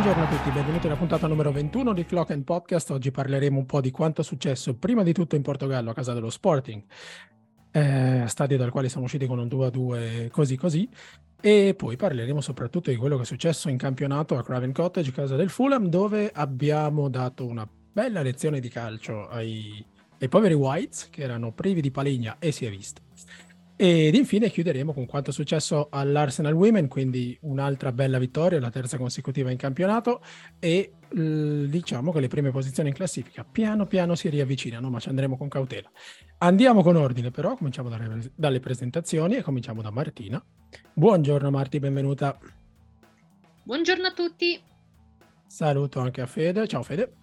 Buongiorno a tutti, benvenuti alla puntata numero 21 di Clock and Podcast. Oggi parleremo un po' di quanto è successo prima di tutto in Portogallo a casa dello Sporting, eh, stadio dal quale siamo usciti con un 2-2 così così, e poi parleremo soprattutto di quello che è successo in campionato a Craven Cottage, casa del Fulham, dove abbiamo dato una bella lezione di calcio ai, ai poveri Whites, che erano privi di paligna e si è visto. Ed infine chiuderemo con quanto è successo all'Arsenal Women, quindi un'altra bella vittoria, la terza consecutiva in campionato e diciamo che le prime posizioni in classifica piano piano si riavvicinano, ma ci andremo con cautela. Andiamo con ordine però, cominciamo dalle, dalle presentazioni e cominciamo da Martina. Buongiorno Marti, benvenuta. Buongiorno a tutti. Saluto anche a Fede. Ciao Fede.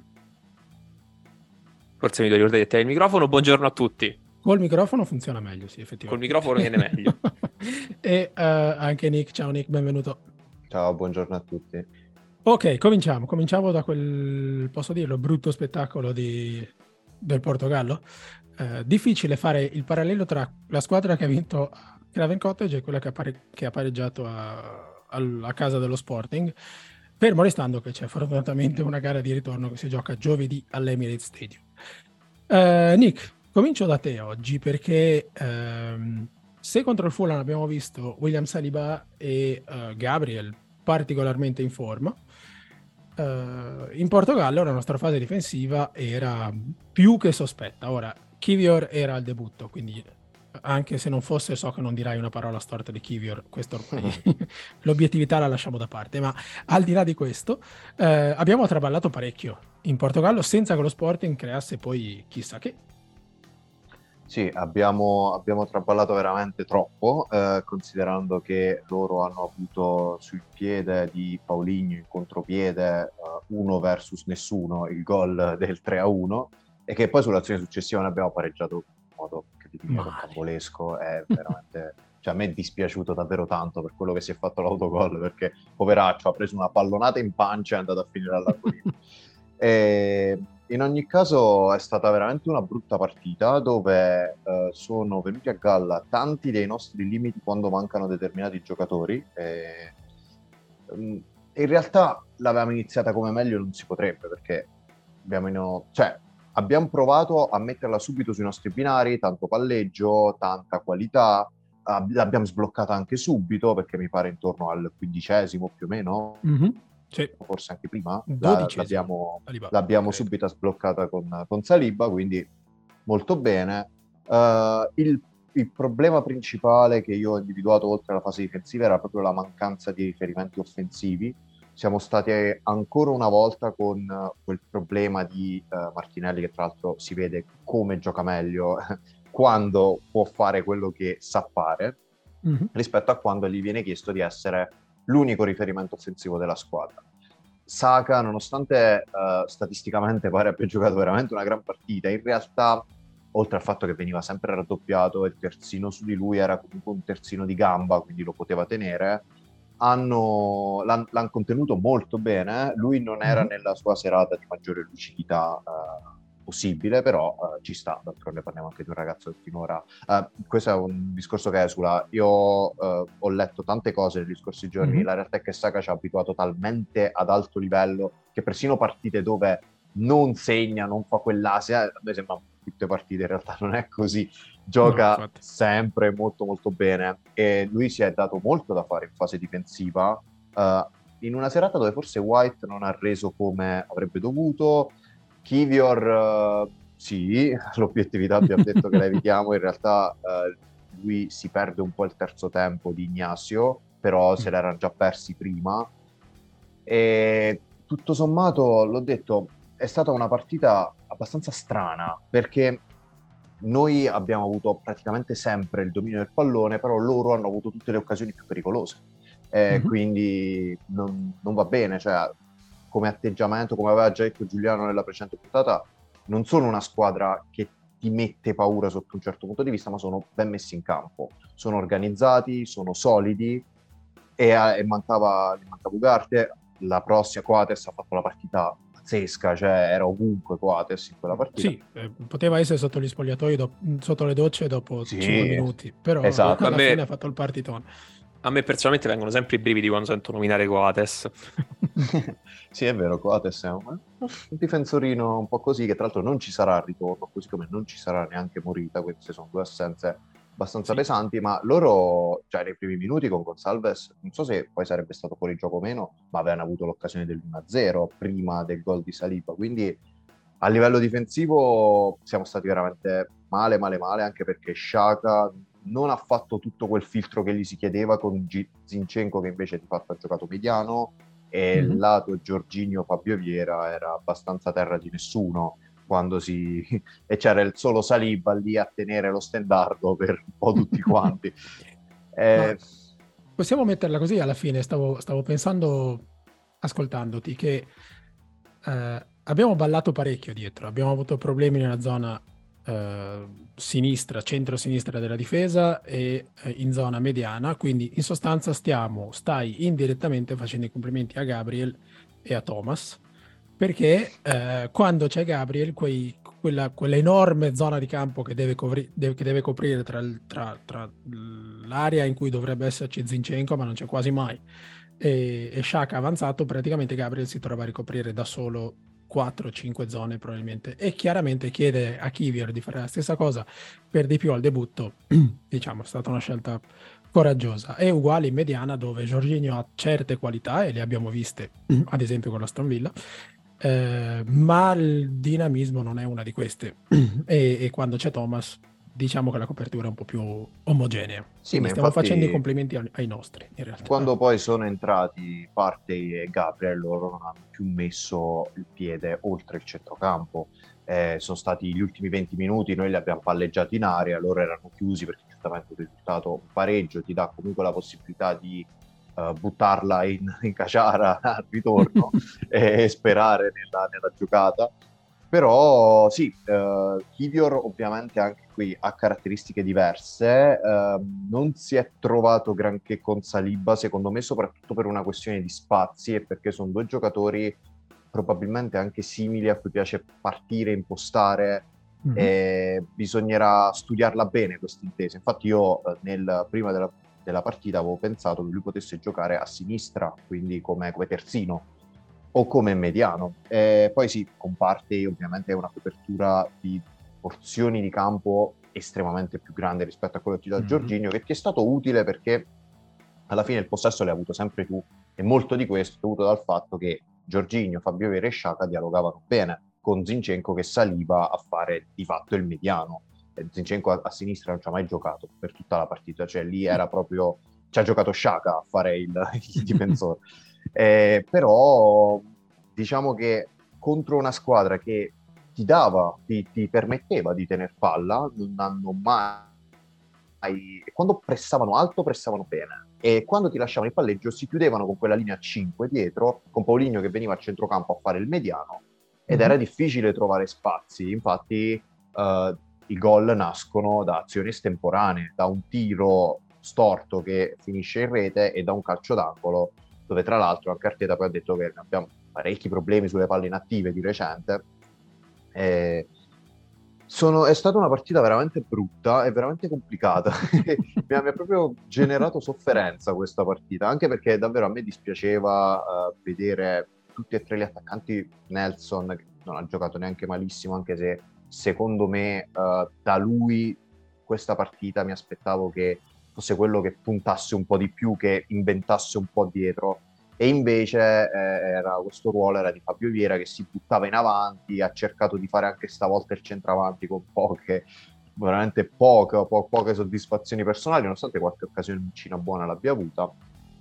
Forse mi devo ricordare di te il microfono. Buongiorno a tutti. Col microfono funziona meglio, sì, effettivamente. Col microfono viene meglio. e uh, anche Nick, ciao Nick, benvenuto. Ciao, buongiorno a tutti. Ok, cominciamo. Cominciamo da quel, posso dirlo, brutto spettacolo di, del Portogallo. Uh, difficile fare il parallelo tra la squadra che ha vinto a Craven Cottage e quella che ha, pare- che ha pareggiato a, a, a casa dello Sporting. Fermo restando che c'è fortunatamente una gara di ritorno che si gioca giovedì all'Emirates Stadium. Uh, Nick, Comincio da te oggi perché ehm, se contro il Fulham abbiamo visto William Saliba e uh, Gabriel particolarmente in forma, uh, in Portogallo la nostra fase difensiva era più che sospetta. Ora, Kivior era al debutto, quindi anche se non fosse so che non dirai una parola storta di Kivior, questo l'obiettività la lasciamo da parte, ma al di là di questo eh, abbiamo traballato parecchio in Portogallo senza che lo Sporting creasse poi chissà che. Sì, abbiamo, abbiamo traballato veramente troppo, eh, considerando che loro hanno avuto sul piede di Pauligno in contropiede eh, uno versus nessuno il gol del 3-1 e che poi sull'azione successiva ne abbiamo pareggiato in modo che di cavolesco, è veramente... cioè, a me è dispiaciuto davvero tanto per quello che si è fatto l'autogol, perché poveraccio ha preso una pallonata in pancia e è andato a finire all'angolino. e in ogni caso è stata veramente una brutta partita dove eh, sono venuti a galla tanti dei nostri limiti quando mancano determinati giocatori. E, um, in realtà l'avevamo iniziata come meglio non si potrebbe perché abbiamo, in, cioè, abbiamo provato a metterla subito sui nostri binari, tanto palleggio, tanta qualità, l'abbiamo sbloccata anche subito perché mi pare intorno al quindicesimo più o meno. Mm-hmm sì. forse anche prima, la, l'abbiamo, l'abbiamo subito sbloccata con, con, Saliba, quindi molto bene. Uh, il, il, problema principale che io ho individuato oltre alla fase difensiva era proprio la mancanza di riferimenti offensivi. Siamo stati ancora una volta con uh, quel problema di uh, Martinelli, che tra l'altro si vede come gioca meglio quando può fare quello che sa fare, mm-hmm. rispetto a quando gli viene chiesto di essere l'unico riferimento offensivo della squadra. Saka, nonostante uh, statisticamente pare abbia giocato veramente una gran partita, in realtà, oltre al fatto che veniva sempre raddoppiato e il terzino su di lui era comunque un terzino di gamba, quindi lo poteva tenere, hanno, l'han, l'hanno contenuto molto bene. Lui non era mm-hmm. nella sua serata di maggiore lucidità. Uh, possibile, però uh, ci sta, d'altronde parliamo anche di un ragazzo che finora... Uh, questo è un discorso che esula. Io uh, ho letto tante cose negli scorsi giorni, mm-hmm. la realtà è che Saka ci ha abituato talmente ad alto livello che persino partite dove non segna, non fa quell'asia, a me sembra tutte partite in realtà non è così, gioca no, sempre molto molto bene e lui si è dato molto da fare in fase difensiva. in una serata dove forse White non ha reso come avrebbe dovuto, Kivior, uh, sì, l'obiettività abbiamo detto che la evitiamo, in realtà uh, lui si perde un po' il terzo tempo di Ignacio, però se l'era già persi prima. E tutto sommato, l'ho detto, è stata una partita abbastanza strana, perché noi abbiamo avuto praticamente sempre il dominio del pallone, però loro hanno avuto tutte le occasioni più pericolose. Eh, mm-hmm. Quindi non, non, va bene, cioè come atteggiamento, come aveva già detto Giuliano nella precedente puntata, non sono una squadra che ti mette paura sotto un certo punto di vista, ma sono ben messi in campo. Sono organizzati, sono solidi e, e mancava, mancava Ugarte. La prossima Coates ha fatto la partita pazzesca, cioè era ovunque Coates in quella partita. Sì, eh, poteva essere sotto gli spogliatoi, do- sotto le docce dopo sì, 5 minuti, però esatto. alla fine ha fatto il partitone. A me personalmente vengono sempre i brividi quando sento nominare Coates. sì, è vero, Coates è un, un, difensorino un po' così, che tra l'altro non ci sarà al ritorno, così come non ci sarà neanche Morita, queste sono due assenze abbastanza sì. pesanti, ma loro, cioè nei primi minuti con Gonsalves, non so se poi sarebbe stato fuori gioco o meno, ma avevano avuto l'occasione dell'1-0 prima del gol di Saliba, quindi a livello difensivo siamo stati veramente male, male, male, anche perché Shaka non ha fatto tutto quel filtro che gli si chiedeva con G- Zinchenko che invece di fatto ha giocato mediano e mm-hmm. il lato Giorginio Fabio Viera era abbastanza terra di nessuno quando si... e c'era il solo Saliba lì a tenere lo stendardo per un po' tutti quanti. eh... Possiamo metterla così alla fine, stavo, stavo pensando, ascoltandoti, che eh, abbiamo ballato parecchio dietro, abbiamo avuto problemi nella zona eh, sinistra, centro-sinistra della difesa e eh, in zona mediana, quindi in sostanza stiamo, stai indirettamente facendo i complimenti a Gabriel e a Thomas perché eh, quando c'è Gabriel, quei, quella, quell'enorme zona di campo che deve, copri, deve, che deve coprire tra, tra, tra, l'area in cui dovrebbe esserci Zinchenko, ma non c'è quasi mai, e, e Shaka avanzato, praticamente Gabriel si trova a ricoprire da solo 4-5 zone probabilmente. E chiaramente chiede a Kivier di fare la stessa cosa. Per di più al debutto diciamo è stata una scelta coraggiosa. È uguale in mediana dove Giorginio ha certe qualità e le abbiamo viste ad esempio con la Villa. Eh, ma il dinamismo non è una di queste. E, e, quando c'è Thomas diciamo che la copertura è un po' più omogenea sì, ma stiamo facendo i complimenti ai, nostri in realtà. quando poi sono entrati Partey e Gabriel loro non hanno più messo il piede oltre il centrocampo eh, sono stati gli ultimi 20 minuti noi li abbiamo palleggiati in aria loro erano chiusi perché giustamente il risultato un pareggio ti dà comunque la possibilità di uh, buttarla in, in caciara al ritorno e sperare nella, nella, giocata. Però sì, uh, Kivior ovviamente anche qui ha caratteristiche diverse, uh, non si è trovato granché con Saliba, secondo me soprattutto per una questione di spazi e perché sono due giocatori probabilmente anche simili a cui piace partire, impostare, mm-hmm. e bisognerà studiarla bene questa intesa. Infatti io nel, prima della della partita avevo pensato che lui potesse giocare a sinistra, quindi come, come terzino o come mediano. E poi sì, con parte ovviamente una copertura di porzioni di campo estremamente più grande rispetto a quello che ti dà mm-hmm. Giorginio, che ti è stato utile perché alla fine il possesso l'hai avuto sempre tu e molto di questo è dovuto dal fatto che Giorginio, Fabio Vera e Sciacca dialogavano bene con Zinchenko che saliva a fare di fatto il mediano Zinchenko a, a, sinistra non ci ha mai giocato per tutta la partita, cioè lì era proprio, ci ha giocato Shaka a fare il, il difensore. Eh, però diciamo che contro una squadra che ti dava, ti, ti permetteva di tenere palla, non hanno mai... Quando pressavano alto, pressavano bene. E quando ti lasciavano il palleggio si chiudevano con quella linea 5 dietro, con Paulinho che veniva a centrocampo a fare il mediano, ed mm-hmm. era difficile trovare spazi. Infatti, uh, i gol nascono da azioni estemporanee, da un tiro storto che finisce in rete e da un calcio d'angolo, dove tra l'altro anche Arteta poi ha detto che abbiamo parecchi problemi sulle palle inattive di recente. E sono, è stata una partita veramente brutta e veramente complicata. mi, ha, mi, ha, proprio generato sofferenza questa partita, anche perché davvero a me dispiaceva uh, vedere tutti e tre gli attaccanti. Nelson, che non ha giocato neanche malissimo, anche se secondo me uh, da lui questa partita mi aspettavo che fosse quello che puntasse un po' di più, che inventasse un po' dietro. E invece eh, era, questo ruolo era di Fabio Viera che si buttava in avanti, ha cercato di fare anche stavolta il centravanti con poche, veramente poche, po- poche soddisfazioni personali, nonostante qualche occasione vicina buona l'abbia avuta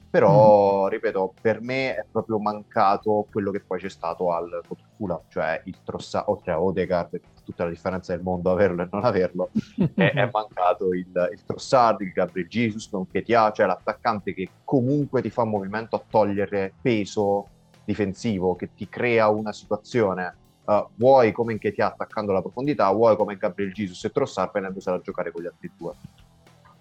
però mm. ripeto per me è proprio mancato quello che poi c'è stato al Fulham cioè il Trossard oltre a Odegaard tutta la differenza del mondo averlo e non averlo è, è, mancato il, il Trossard il Gabriel Jesus non che ti ha cioè l'attaccante che comunque ti fa un movimento a togliere peso difensivo che ti crea una situazione Uh, vuoi come in che ti ha attaccando la profondità, vuoi come Gabriel Jesus e Trossard prendendosela a giocare con gli altri due.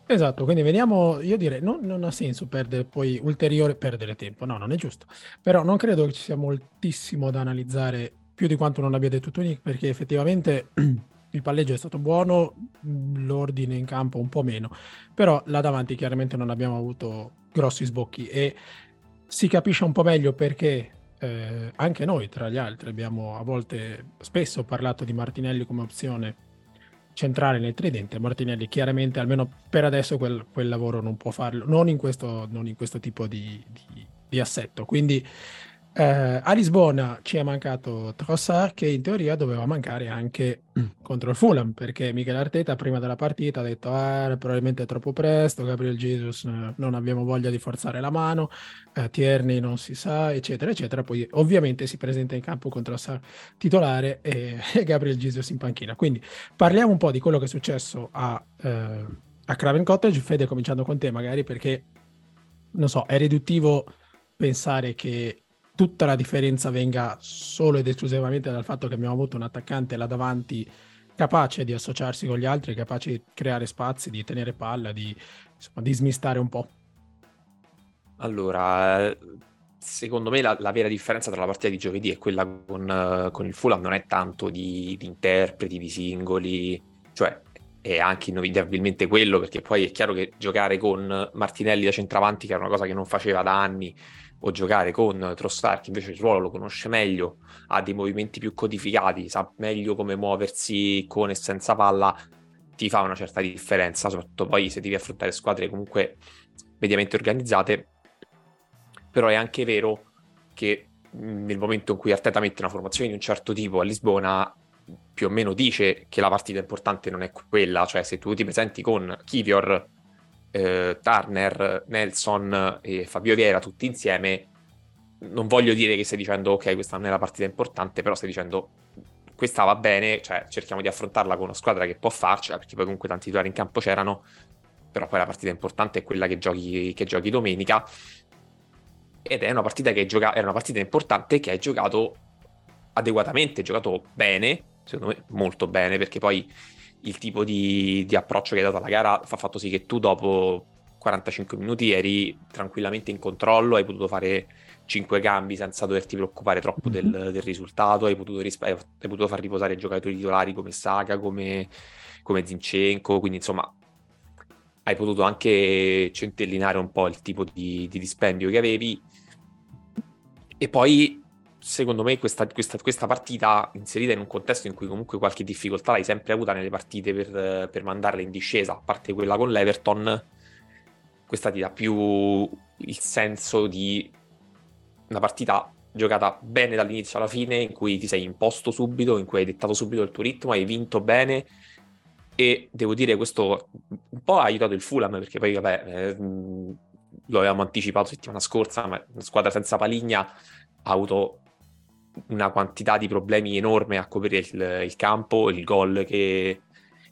Esatto, quindi veniamo, io direi, non, non, ha senso perdere poi ulteriore, perdere tempo, no, non è giusto, però non credo che ci sia moltissimo da analizzare più di quanto non abbia detto tu Nick, perché effettivamente il palleggio è stato buono, l'ordine in campo un po' meno, però là davanti chiaramente non abbiamo avuto grossi sbocchi e si capisce un po' meglio perché eh, anche noi, tra gli altri, abbiamo a volte spesso parlato di Martinelli come opzione centrale nel tridente. Martinelli chiaramente, almeno per adesso, quel, quel lavoro non può farlo, non in questo, non in questo tipo di, di, di assetto. Quindi eh, a Lisbona ci è mancato Trossard che in teoria doveva mancare anche contro il Fulham perché Michele Arteta prima della partita ha detto ah, probabilmente è troppo presto, Gabriel Jesus eh, non abbiamo voglia di forzare la mano, eh, Tierney non si sa eccetera eccetera, poi ovviamente si presenta in campo con Trossard titolare e, e Gabriel Jesus in panchina. Quindi parliamo un po' di quello che è successo a, eh, a Craven Cottage, Fede cominciando con te magari perché non so, è riduttivo pensare che tutta la differenza venga solo ed esclusivamente dal fatto che abbiamo avuto un attaccante là davanti capace di associarsi con gli altri, capace di creare spazi, di tenere palla, di, insomma, di smistare un po'. Allora, secondo me la, la, vera differenza tra la partita di giovedì e quella con, con il Fulham non è tanto di, di, interpreti, di singoli, cioè è anche inevitabilmente quello, perché poi è chiaro che giocare con Martinelli da centravanti, che era una cosa che non faceva da anni, o giocare con Trossard che invece il ruolo lo conosce meglio, ha dei movimenti più codificati, sa meglio come muoversi con e senza palla, ti fa una certa differenza, soprattutto poi se devi affrontare squadre comunque mediamente organizzate. Però è anche vero che nel momento in cui Arteta mette una formazione di un certo tipo a Lisbona, più o meno dice che la partita importante non è quella, cioè se tu ti presenti con Kivior eh, Turner, Nelson e Fabio Viera tutti insieme, non voglio dire che stai dicendo ok, questa non è la partita importante, però stai dicendo questa va bene, cioè cerchiamo di affrontarla con una squadra che può farcela, perché poi comunque tanti titolari in campo c'erano, però poi la partita importante è quella che giochi, che giochi domenica. Ed è una partita che gioca, era una partita importante che hai giocato adeguatamente, giocato bene, secondo me molto bene, perché poi il tipo di, di approccio che hai dato alla gara fa fatto sì che tu dopo 45 minuti eri tranquillamente in controllo, hai potuto fare 5 cambi senza doverti preoccupare troppo del, mhm. del risultato, hai potuto, risp- hai potuto, far riposare giocatori titolari come Saka, come, come Zinchenko, quindi insomma hai potuto anche centellinare un po' il tipo di, di dispendio che avevi e poi secondo me questa, questa, questa, partita inserita in un contesto in cui comunque qualche difficoltà l'hai sempre avuta nelle partite per, per mandarle in discesa, a parte quella con l'Everton, questa ti dà più il senso di una partita giocata bene dall'inizio alla fine, in cui ti sei imposto subito, in cui hai dettato subito il tuo ritmo, hai vinto bene. E devo dire questo un po' ha aiutato il Fulham perché poi vabbè eh, lo avevamo anticipato settimana scorsa, ma una squadra senza Paligna ha avuto una quantità di problemi enorme a coprire il, il campo, il gol, che,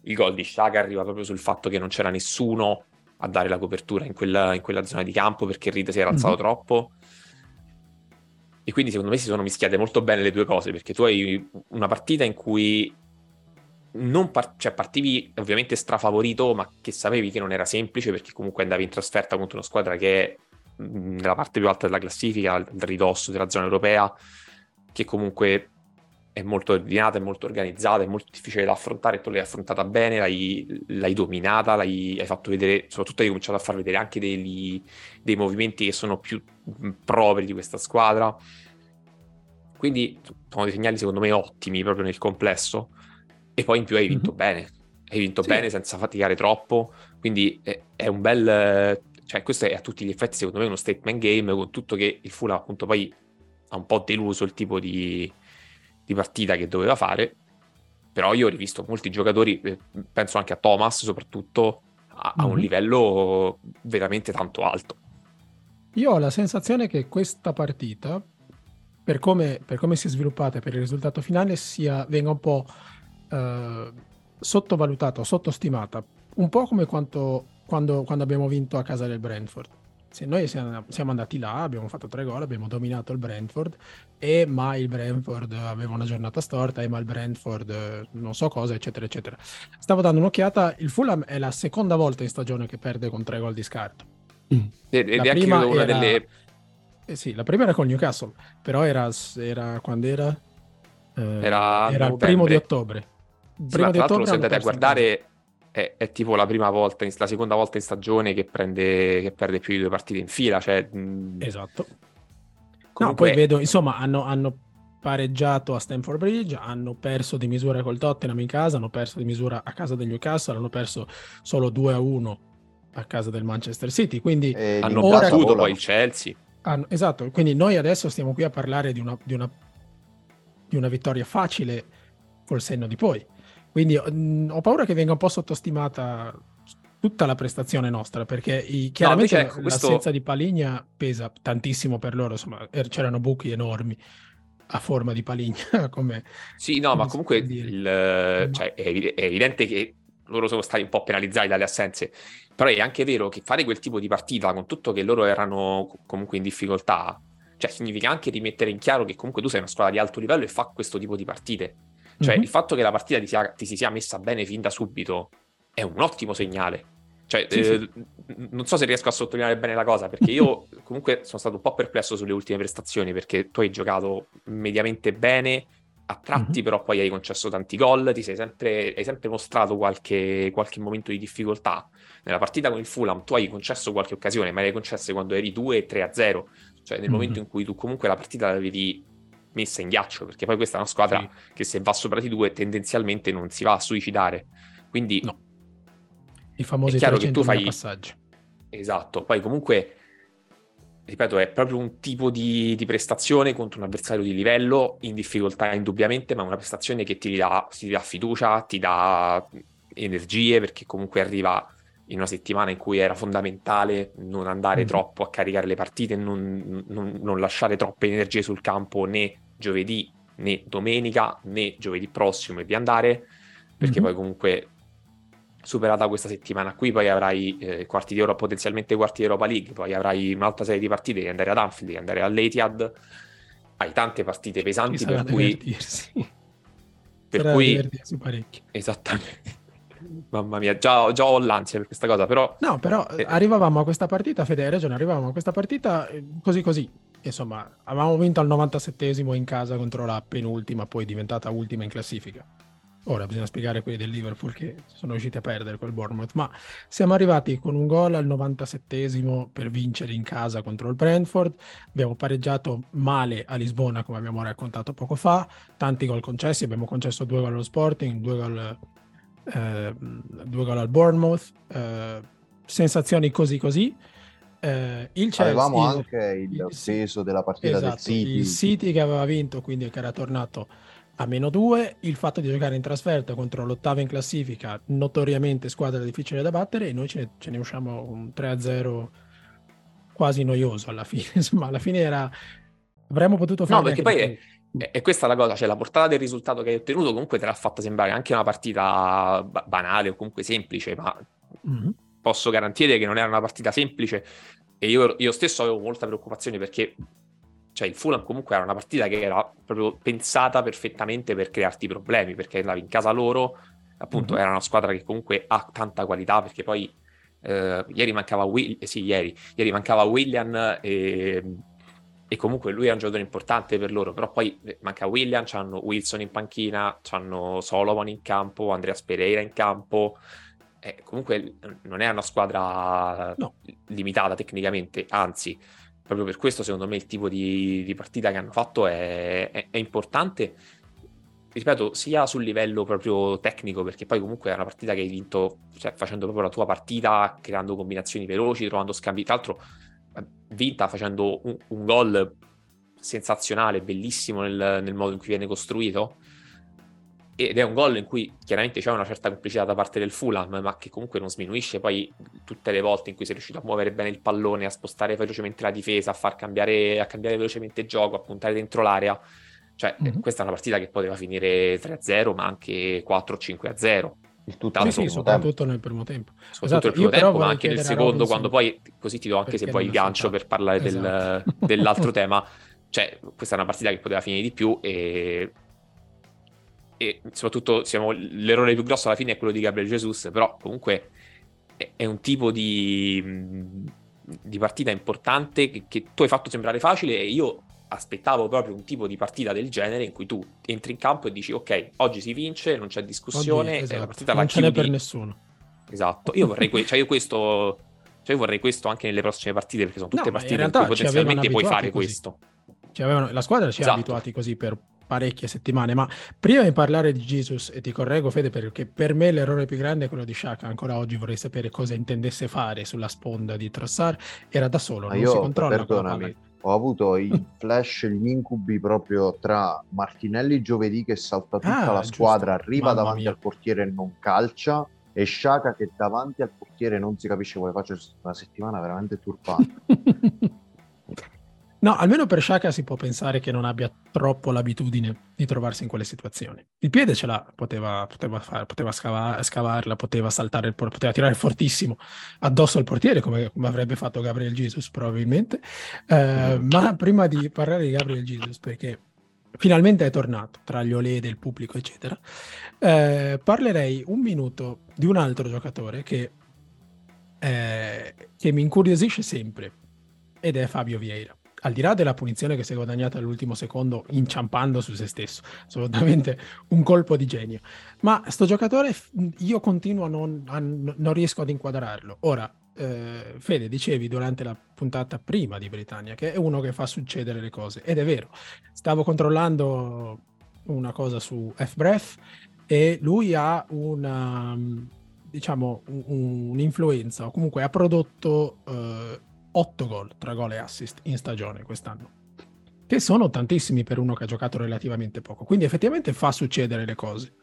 il gol di Shaka arriva proprio sul fatto che non c'era nessuno a dare la copertura in quella, in quella zona di campo perché Reed si era alzato mm-hmm. troppo. E quindi secondo me si sono mischiate molto bene le due cose perché tu hai una partita in cui non par- cioè partivi ovviamente strafavorito, ma che sapevi che non era semplice perché comunque andavi in trasferta contro una squadra che è nella parte più alta della classifica, al ridosso della zona europea che comunque è molto ordinata, è molto organizzata, è molto difficile da affrontare, tu l'hai affrontata bene, l'hai, l'hai dominata, l'hai, hai fatto vedere, soprattutto hai cominciato a far vedere anche dei, dei movimenti che sono più propri di questa squadra. Quindi sono dei segnali secondo me ottimi proprio nel complesso. E poi in più hai vinto mm-hmm. bene, hai vinto sì. bene senza faticare troppo, quindi è, è un bel... Cioè, questo è a tutti gli effetti, secondo me, uno statement game, con tutto che il Fulham appunto poi ha un po' deluso il tipo di, di partita che doveva fare, però io ho rivisto molti giocatori, eh, penso anche a Thomas soprattutto, a, a un mhm. livello veramente tanto alto. Io ho la sensazione che questa partita, per come, per come si è sviluppata e per il risultato finale, sia, venga un po' eh, sottovalutata o sottostimata, un po' come quanto, quando, quando abbiamo vinto a casa del Brentford sì, noi siamo, siamo, andati là, abbiamo fatto tre gol, abbiamo dominato il Brentford, e ma il Brentford aveva una giornata storta, e ma il Brentford non so cosa, eccetera, eccetera. Stavo dando un'occhiata, il Fulham è la seconda volta in stagione che perde con tre gol di scarto. Mm. Ed è anche una era... delle... Eh sì, la prima era con Newcastle, però era, era quando era? Eh, era, era il primo di ottobre. Il primo sì, di ottobre se andate a guardare è, è, tipo la prima volta, la seconda volta in stagione che, prende, che perde più di due partite in fila. Cioè, esatto. Comunque... No, poi vedo, insomma, hanno, hanno pareggiato a Stamford Bridge, hanno perso di misura col Tottenham in casa, hanno perso di misura a casa del Newcastle, hanno perso solo 2 a 1 a casa del Manchester City. Quindi e hanno battuto poi il Chelsea. Hanno, esatto, quindi noi adesso stiamo qui a parlare di una, di una, di una vittoria facile col senno di poi. Quindi mh, mm, ho paura che venga un po' sottostimata tutta la prestazione nostra, perché i, chiaramente no, ecco, questo... l'assenza di Paligna pesa tantissimo per loro, insomma, er, c'erano buchi enormi a forma di Paligna. come, sì, no, ma comunque il, cioè, è, evidente che loro sono stati un po' penalizzati dalle assenze, però è anche vero che fare quel tipo di partita con tutto che loro erano comunque in difficoltà, cioè significa anche rimettere in chiaro che comunque tu sei una squadra di alto livello e fa questo tipo di partite. Cioè mm-hmm. il fatto che la partita ti, sia, ti si sia messa bene fin da subito è un ottimo segnale. Cioè, sì, eh, sì. non so se riesco a sottolineare bene la cosa, perché io comunque sono stato un po' perplesso sulle ultime prestazioni, perché tu hai giocato mediamente bene, a tratti mm-hmm. però poi hai concesso tanti gol, ti sei sempre, hai sempre mostrato qualche, qualche, momento di difficoltà. Nella partita con il Fulham tu hai concesso qualche occasione, ma le hai concesse quando eri 2 3 a 0, cioè nel mm-hmm. momento in cui tu comunque la partita l'avevi messa in ghiaccio, perché poi questa è una squadra sì. che se va sopra di due tendenzialmente non si va a suicidare. Quindi no. i famosi è chiaro che tu fai passaggi. Esatto, poi comunque ripeto, è proprio un tipo di, di, prestazione contro un avversario di livello in difficoltà indubbiamente, ma una prestazione che ti dà, ti dà fiducia, ti dà energie, perché comunque arriva in una settimana in cui era fondamentale non andare mm-hmm. troppo a caricare le partite, non, non, non, lasciare troppe energie sul campo né giovedì né domenica né giovedì prossimo e di andare, perché mm-hmm. poi comunque superata questa settimana qui, poi avrai eh, quarti di Europa, potenzialmente quarti di Europa League, poi avrai un'altra serie di partite di andare ad Anfield, di andare all'Etihad, hai tante partite pesanti per cui... Per Sarà cui... parecchio. Esattamente. Mamma mia, già, già, ho l'ansia per questa cosa, però... No, però eh... arrivavamo a questa partita, Fede, hai ragione, arrivavamo a questa partita eh, così così. Insomma, avevamo vinto al 97esimo in casa contro la penultima, poi diventata ultima in classifica. Ora bisogna spiegare quelli del Liverpool che sono riusciti a perdere quel Bournemouth, ma siamo arrivati con un gol al 97esimo per vincere in casa contro il Brentford. Abbiamo pareggiato male a Lisbona, come abbiamo raccontato poco fa. Tanti gol concessi, abbiamo concesso due gol allo Sporting, due gol, eh, due gol al Bournemouth. Eh, sensazioni così così. Eh, il Chelsea, Avevamo anche il, il peso della partita esatto, del City. Il City che aveva vinto, quindi che era tornato a meno 2, il fatto di giocare in trasferta contro l'ottava in classifica, notoriamente squadra difficile da battere, e noi ce ne, ce ne usciamo un 3-0 quasi noioso alla fine. Insomma, alla fine era... avremmo potuto fare... No, perché poi è, è, questa la cosa, cioè la portata del risultato che hai ottenuto comunque te l'ha fatta sembrare anche una partita banale o comunque semplice, ma mm-hmm. Posso garantire che non era una partita semplice e io, io stesso avevo molta preoccupazione perché cioè il Fulham comunque era una partita che era proprio pensata perfettamente per crearti problemi, perché andavi in casa loro, appunto mm-hmm. era una squadra che comunque ha tanta qualità, perché poi eh, ieri mancava Will- eh, sì, ieri, ieri mancava William e, e, comunque lui è un giocatore importante per loro, però poi eh, manca William, hanno Wilson in panchina, hanno Solomon in campo, Andreas Pereira in campo, eh, comunque non è una squadra no. limitata tecnicamente, anzi proprio per questo secondo me il tipo di, di partita che hanno fatto è, è, è, importante. Ripeto sia sul livello proprio tecnico perché poi comunque è una partita che hai vinto cioè, facendo proprio la tua partita creando combinazioni veloci trovando scambi. Tra l'altro vinta facendo un, un gol sensazionale bellissimo nel, nel modo in cui viene costruito ed è un gol in cui chiaramente c'è una certa complicità da parte del Fulham, ma che comunque non sminuisce poi tutte le volte in cui sei riuscito a muovere bene il pallone, a spostare velocemente la difesa, a far cambiare, a cambiare velocemente il gioco, a puntare dentro l'area. Cioè, mm-hmm. questa è una partita che poteva finire 3-0, ma anche 4-5-0. Il tutto sì, sì, soprattutto nel primo tempo. Soprattutto esatto, nel primo tempo, ma anche nel secondo, quando poi, così ti do anche se poi il gancio per parlare esatto. del, dell'altro tema. Cioè, questa è una partita che poteva finire di più e e soprattutto siamo, l'errore più grosso alla fine è quello di Gabriel Jesus, però comunque è, è un tipo di, di partita importante che, che, tu hai fatto sembrare facile e io aspettavo proprio un tipo di partita del genere in cui tu entri in campo e dici ok, oggi si vince, non c'è discussione, oggi, esatto. partita non ce n'è per nessuno. Esatto, io vorrei, que- cioè io questo, cioè io vorrei questo anche nelle prossime partite perché sono tutte no, partite in, in cui potenzialmente puoi fare così. questo. avevano, la squadra ci esatto. ha abituati così per parecchie settimane, ma prima di parlare di Jesus, e ti correggo Fede perché per me l'errore più grande è quello di Shaka, ancora oggi vorrei sapere cosa intendesse fare sulla sponda di Trossard, era da solo, ma non io, si controlla perdonami, ho avuto i flash, gli incubi proprio tra Martinelli giovedì che salta tutta ah, la squadra, giusto. arriva Mamma davanti mia. al portiere e non calcia, e Shaka che davanti al portiere non si capisce come faccia una settimana veramente turbante. No, almeno per Shaka si può pensare che non abbia troppo l'abitudine di trovarsi in quelle situazioni. Il piede ce l'ha, poteva, poteva, fare, poteva scava, scavarla, poteva saltare, poteva tirare fortissimo addosso al portiere, come, come avrebbe fatto Gabriel Jesus probabilmente. Eh, ma prima di parlare di Gabriel Jesus, perché finalmente è tornato tra gli olè del pubblico, eccetera, eh, parlerei un minuto di un altro giocatore che, eh, che mi incuriosisce sempre, ed è Fabio Vieira al di là della punizione che si è guadagnata all'ultimo secondo inciampando su se stesso, assolutamente un colpo di genio. Ma sto giocatore io continuo a non, a, non riesco ad inquadrarlo. Ora, eh, Fede, dicevi durante la puntata prima di Britannia che è uno che fa succedere le cose, ed è vero. Stavo controllando una cosa su FBref e lui ha una diciamo un, un'influenza o comunque ha prodotto eh, 8 gol, 3 gol e assist in stagione quest'anno, che sono tantissimi per uno che ha giocato relativamente poco, quindi effettivamente fa succedere le cose.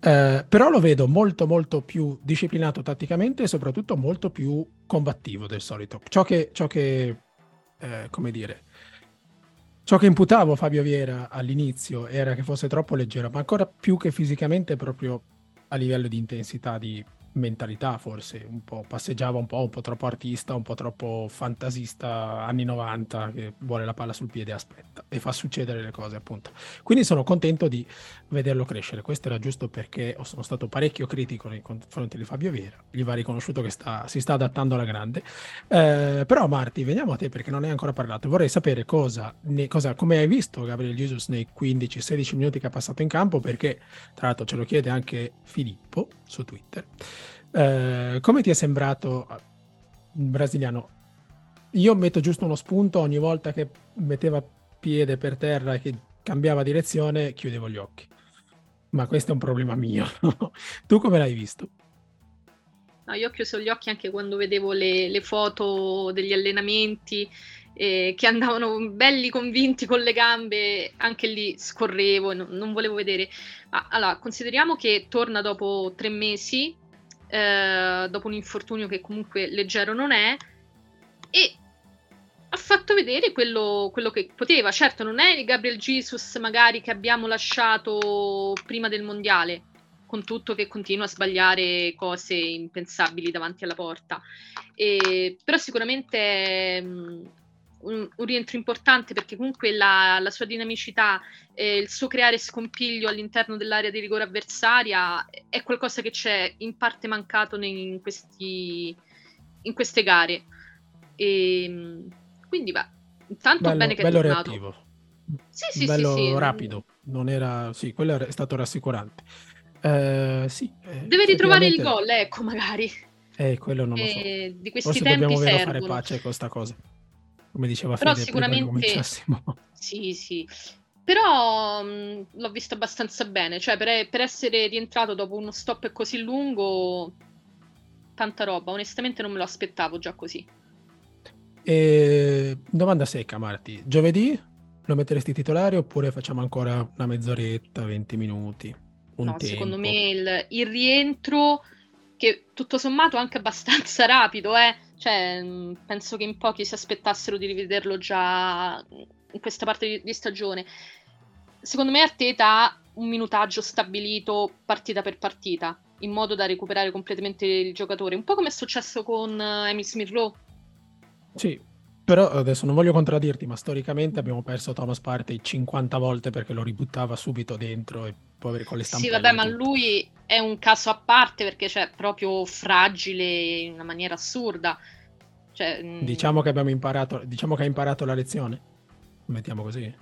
Eh, però lo vedo molto molto più disciplinato tatticamente e soprattutto molto più combattivo del solito. Ciò che, ciò che eh, come dire, ciò che imputavo Fabio Viera all'inizio era che fosse troppo leggero, ma ancora più che fisicamente proprio a livello di intensità, di mentalità forse, un po' passeggiava un po', un po' troppo artista, un po' troppo fantasista anni 90 che vuole la palla sul piede e aspetta e fa succedere le cose appunto. Quindi sono contento di vederlo crescere, questo era giusto perché sono stato parecchio critico nei confronti di Fabio Viera, gli va riconosciuto che sta, si sta adattando alla grande, eh, però Marti veniamo a te perché non hai ancora parlato, vorrei sapere cosa, ne, cosa come hai visto Gabriel Jesus nei 15-16 minuti che ha passato in campo perché tra l'altro ce lo chiede anche Filippo su Twitter. Eh, come ti è sembrato il brasiliano? Io metto giusto uno spunto ogni volta che metteva piede per terra e che cambiava direzione, chiudevo gli occhi. Ma questo è un problema mio. tu come l'hai visto? No, io ho chiuso gli occhi anche quando vedevo le, le foto degli allenamenti eh, che andavano belli convinti con le gambe, anche lì scorrevo, non, non volevo vedere. Ma allora, consideriamo che torna dopo tre mesi eh, dopo un infortunio che comunque leggero non è, e ha fatto vedere quello, quello, che poteva. Certo, non è il Gabriel Jesus magari che abbiamo lasciato prima del mondiale, con tutto che continua a sbagliare cose impensabili davanti alla porta. E, però sicuramente mh, un, un, rientro importante perché comunque la, la sua dinamicità, eh, il suo creare scompiglio all'interno dell'area di rigore avversaria è qualcosa che c'è in parte mancato nei, in, questi, in queste gare. E, ehm, quindi va, intanto bello, bene che bello è tornato. reattivo. Sì, sì, bello sì, sì. rapido, non era, sì, quello è stato rassicurante. Eh, sì, eh, Deve ritrovare il gol, ecco, magari. Eh, quello non lo so. Eh, di questi Forse tempi dobbiamo servono. fare pace con questa cosa come diceva Però Fede sicuramente sì, sì. Però mh, l'ho visto abbastanza bene, cioè per, per, essere rientrato dopo uno stop così lungo, tanta roba, onestamente non me lo aspettavo già così. E... Domanda secca, Marti. Giovedì lo metteresti titolare oppure facciamo ancora una mezz'oretta, 20 minuti? No, tempo? secondo me il, il rientro, che tutto sommato è anche abbastanza rapido, eh, cioè, mm, penso che in pochi si aspettassero di rivederlo già in questa parte di, di stagione. Secondo me Arteta ha un minutaggio stabilito partita per partita, in modo da recuperare completamente il giocatore, un po' come è successo con uh, Emil Smith Rowe. Sì, però adesso non voglio contraddirti, ma storicamente abbiamo perso Thomas Partey 50 volte perché lo ributtava subito dentro e poi avere con le stampelle. Sì, vabbè, ma lui è un caso a parte perché è cioè, proprio fragile in una maniera assurda. Cioè, mm, diciamo che abbiamo imparato, diciamo che ha imparato la lezione. Mettiamo così.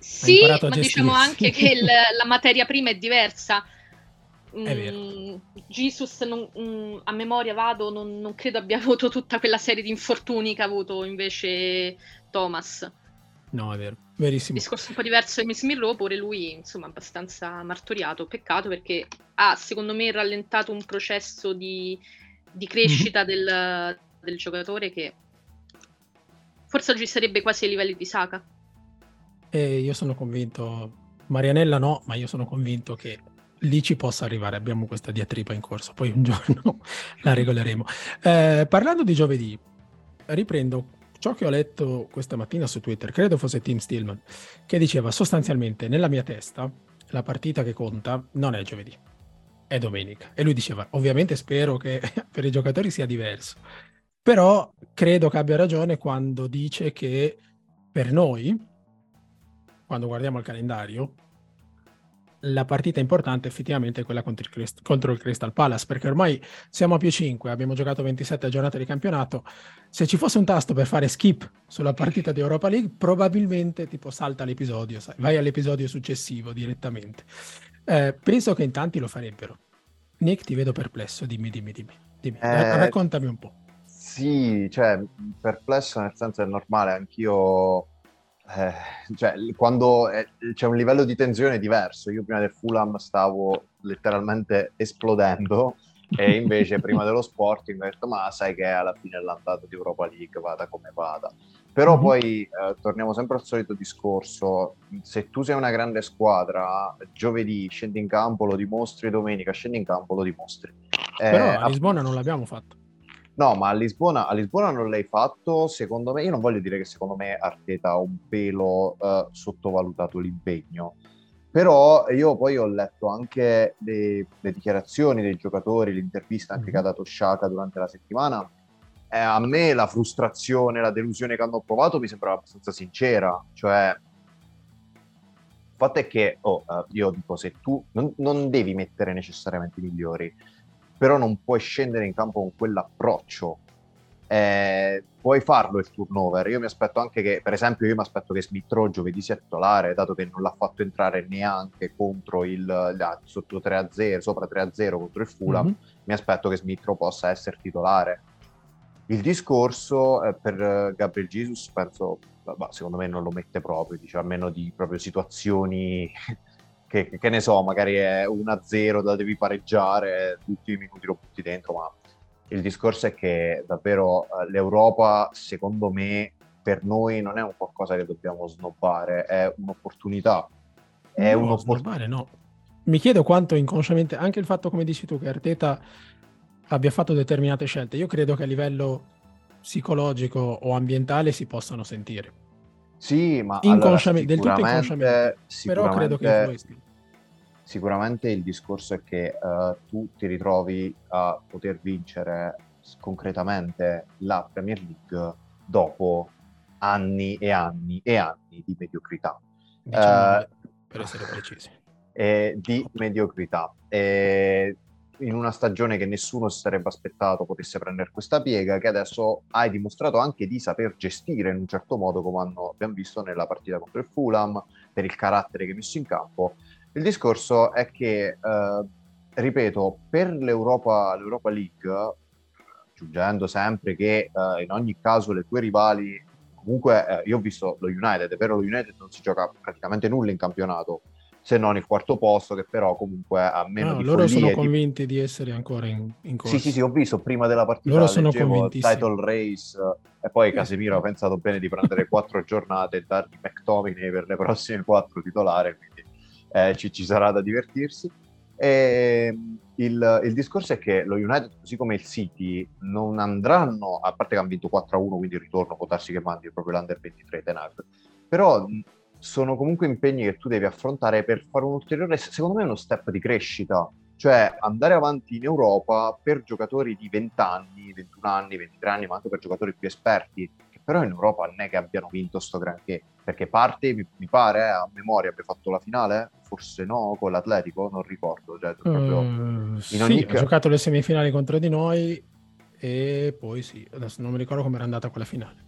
Sì, ma diciamo anche che il, la materia prima è diversa. Mm, Jesus, non, mm, a memoria vado, non, non, credo abbia avuto tutta quella serie di infortuni che ha avuto invece Thomas. No, è vero, verissimo. Discorso un po' diverso di Miss Mirro, pure lui, insomma, abbastanza martoriato. Peccato perché ha, secondo me, rallentato un processo di, di crescita mm-hmm. del, del, giocatore che forse oggi sarebbe quasi ai livelli di Saka. E io sono convinto, Marianella no, ma io sono convinto che lì ci possa arrivare. Abbiamo questa diatriba in corso, poi un giorno la regoleremo. Eh, parlando di giovedì, riprendo ciò che ho letto questa mattina su Twitter, credo fosse Tim Stillman, che diceva sostanzialmente nella mia testa la partita che conta non è giovedì, è domenica. E lui diceva, ovviamente spero che per i giocatori sia diverso, però credo che abbia ragione quando dice che per noi, quando guardiamo il calendario, la partita importante effettivamente è quella contro il, Crist- contro il, Crystal Palace, perché ormai siamo a più 5, abbiamo giocato 27 giornate di campionato. Se ci fosse un tasto per fare skip sulla partita di Europa League, probabilmente tipo salta l'episodio, sai, vai all'episodio successivo direttamente. Eh, penso che in tanti lo farebbero. Nick, ti vedo perplesso, dimmi, dimmi, dimmi. dimmi. Eh, raccontami un po'. Sì, cioè, perplesso nel senso è normale, anch'io eh, cioè, quando è, c'è un livello di tensione diverso. Io prima del Fulham stavo letteralmente esplodendo e invece prima dello Sporting ho detto ma sai che alla fine l'andata di Europa League vada come vada. Però mm-hmm. poi eh, torniamo sempre al solito discorso, se tu sei una grande squadra, giovedì scendi in campo, lo dimostri, domenica scendi in campo, lo dimostri. Eh, Però a Lisbona non l'abbiamo fatto. No, ma a Lisbona, a Lisbona, non l'hai fatto, secondo me, io non voglio dire che secondo me Arteta ha un pelo uh, sottovalutato l'impegno, però io poi ho letto anche le, le dichiarazioni dei giocatori, l'intervista anche che ha mm-hmm. dato Sciaca durante la settimana, eh, a me la frustrazione, la delusione che hanno provato mi sembrava abbastanza sincera, cioè il fatto è che, oh, uh, io dico, se tu non, non devi mettere necessariamente i migliori, però non puoi scendere in campo con quell'approccio. Eh, puoi farlo il turnover. Io mi aspetto anche che, per esempio, io mi aspetto che Smith Rowe giovedì sia titolare, dato che non l'ha fatto entrare neanche contro il la, sotto 3-0, sopra 3-0 contro il Fulham. Mm-hmm. Mi aspetto che Smith Rowe possa essere titolare. Il discorso eh, per Gabriel Jesus, penso, bah, secondo me non lo mette proprio, dice almeno di proprio situazioni che, che, ne so, magari è 1-0, la devi pareggiare, tutti i minuti lo butti dentro, ma il discorso è che davvero eh, l'Europa, secondo me, per noi non è un qualcosa che dobbiamo snobbare, è un'opportunità. È no, un'opportunità. no. Mi chiedo quanto inconsciamente, anche il fatto, come dici tu, che Arteta abbia fatto determinate scelte, io credo che a livello psicologico o ambientale si possano sentire sì, ma inconsciamente, allora, del tutto inconsciamente, però credo che influisca. Sicuramente il discorso è che uh, tu ti ritrovi a poter vincere concretamente la Premier League dopo anni e anni e anni di mediocrità. Diciamo, uh, per essere precisi. Eh, di mediocrità. Eh, in una stagione che nessuno si sarebbe aspettato potesse prendere questa piega, che adesso hai dimostrato anche di saper gestire in un certo modo, come hanno, abbiamo visto nella partita contro il Fulham, per il carattere che hai messo in campo. Il discorso è che, eh, ripeto, per l'Europa, l'Europa League, aggiungendo sempre che eh, in ogni caso le tue rivali, comunque eh, io ho visto lo United, è vero lo United non si gioca praticamente nulla in campionato, se non il quarto posto, che però comunque a meno no, di loro sono convinti di... di essere ancora in, in corsa. Sì, sì, sì, ho visto prima della partita loro sono title race e poi Casemiro ha pensato bene di prendere quattro giornate e dargli McTominay per le prossime quattro titolari, quindi eh, ci, ci, sarà da divertirsi. E il, il, discorso è che lo United, così come il City, non andranno, a parte che hanno vinto 4-1, quindi il ritorno può darsi che mandi proprio l'Under 23 Tenag, però sono comunque impegni che tu devi affrontare per fare un ulteriore, secondo me, uno step di crescita. Cioè andare avanti in Europa per giocatori di 20 anni, 21 anni, 23 anni, ma anche per giocatori più esperti, che però in Europa non è che abbiano vinto sto granché. Perché parte, mi, pare, eh, a memoria abbia fatto la finale, forse no, con l'Atletico, non ricordo. Cioè, proprio... uh, sì, ogni... ha giocato le semifinali contro di noi e poi sì, adesso non mi ricordo come era andata quella finale.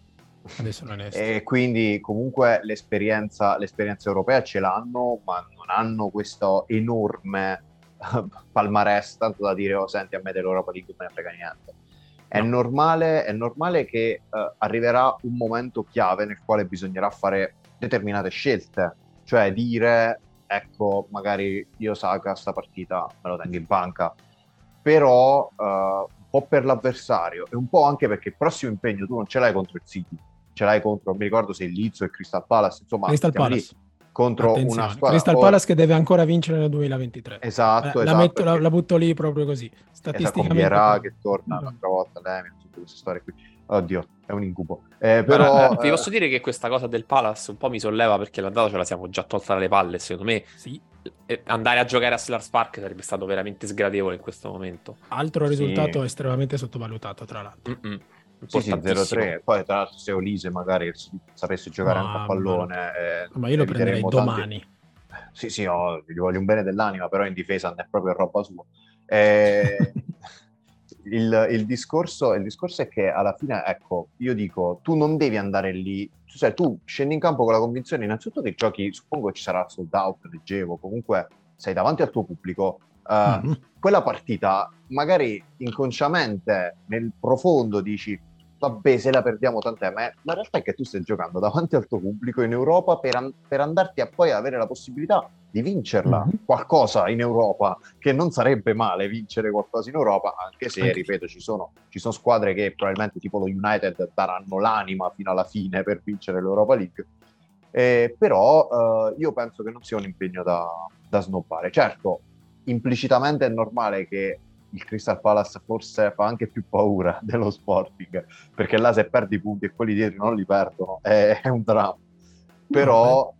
Adesso non è e quindi comunque l'esperienza, l'esperienza europea ce l'hanno, ma non hanno questo enorme palmarès, tanto da dire, oh senti, a me dell'Europa League non ne frega niente. È, No. normale, è normale che eh, arriverà un momento chiave nel quale bisognerà fare determinate scelte, cioè dire, ecco, magari io Saka sta partita me lo tengo in banca, però eh, un po' per l'avversario e un po' anche perché il prossimo impegno tu non ce l'hai contro il City, ce l'hai contro, mi ricordo se il Leeds o il Crystal Palace, insomma, Crystal Palace. contro Attenzione, una squadra... Crystal o- Palace che deve ancora vincere nel 2023. Esatto, Eh, la, esatto, metto- la- perché- la butto lì proprio così. Esatto, con Statisticamente. Vieira che torna No. un'altra volta, Lemmy, tutte queste storie qui. Oddio, è un incubo. Eh, Però, però... vi eh, posso dire che questa cosa del Palace un po' mi solleva perché l'andata ce la siamo già tolta dalle palle. Secondo me Sì. eh, andare a giocare a Sellars Park sarebbe stato veramente sgradevole in questo momento. Altro Sì. risultato estremamente sottovalutato, tra l'altro. Mm-mm. Sì, sì, Importantissimo. 0-3. Poi tra l'altro se Olise magari sapesse giocare Ma- anche a pallone... eh, Ma io lo prenderei tanti- domani. Sì, sì, oh, gli voglio un bene dell'anima, però in difesa non è proprio roba sua. Eh, il, il discorso, il discorso è che alla fine, ecco, io dico, tu non devi andare lì, cioè tu scendi in campo con la convinzione innanzitutto che giochi, suppongo che ci sarà sold out, leggevo, comunque sei davanti al tuo pubblico, eh, Mhm. quella partita magari inconsciamente nel profondo dici vabbè se la perdiamo tant'è ma la realtà è che tu stai giocando davanti al tuo pubblico in Europa per, an- per andarti a poi avere la possibilità di vincerla Mhm. qualcosa in Europa che non sarebbe male vincere qualcosa in Europa anche se Anche- ripeto ci sono, ci sono squadre che probabilmente tipo lo United daranno l'anima fino alla fine per vincere l'Europa League Eh, però eh, io penso che non sia un impegno da, da snobbare. Certo, implicitamente è normale che il Crystal Palace forse fa anche più paura dello Sporting, perché là se perdi i punti e quelli dietro non li perdono, è, è un dramma. Però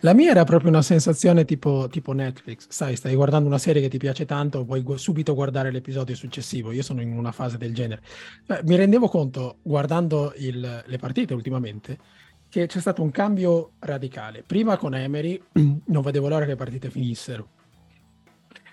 La mia era proprio una sensazione tipo, tipo Netflix, sai, stai guardando una serie che ti piace tanto, puoi gu- subito guardare l'episodio successivo. Io sono in una fase del genere. Eh, mi rendevo conto, guardando il- le partite ultimamente, che c'è stato un cambio radicale. Prima con Emery non vedevo l'ora che le partite finissero.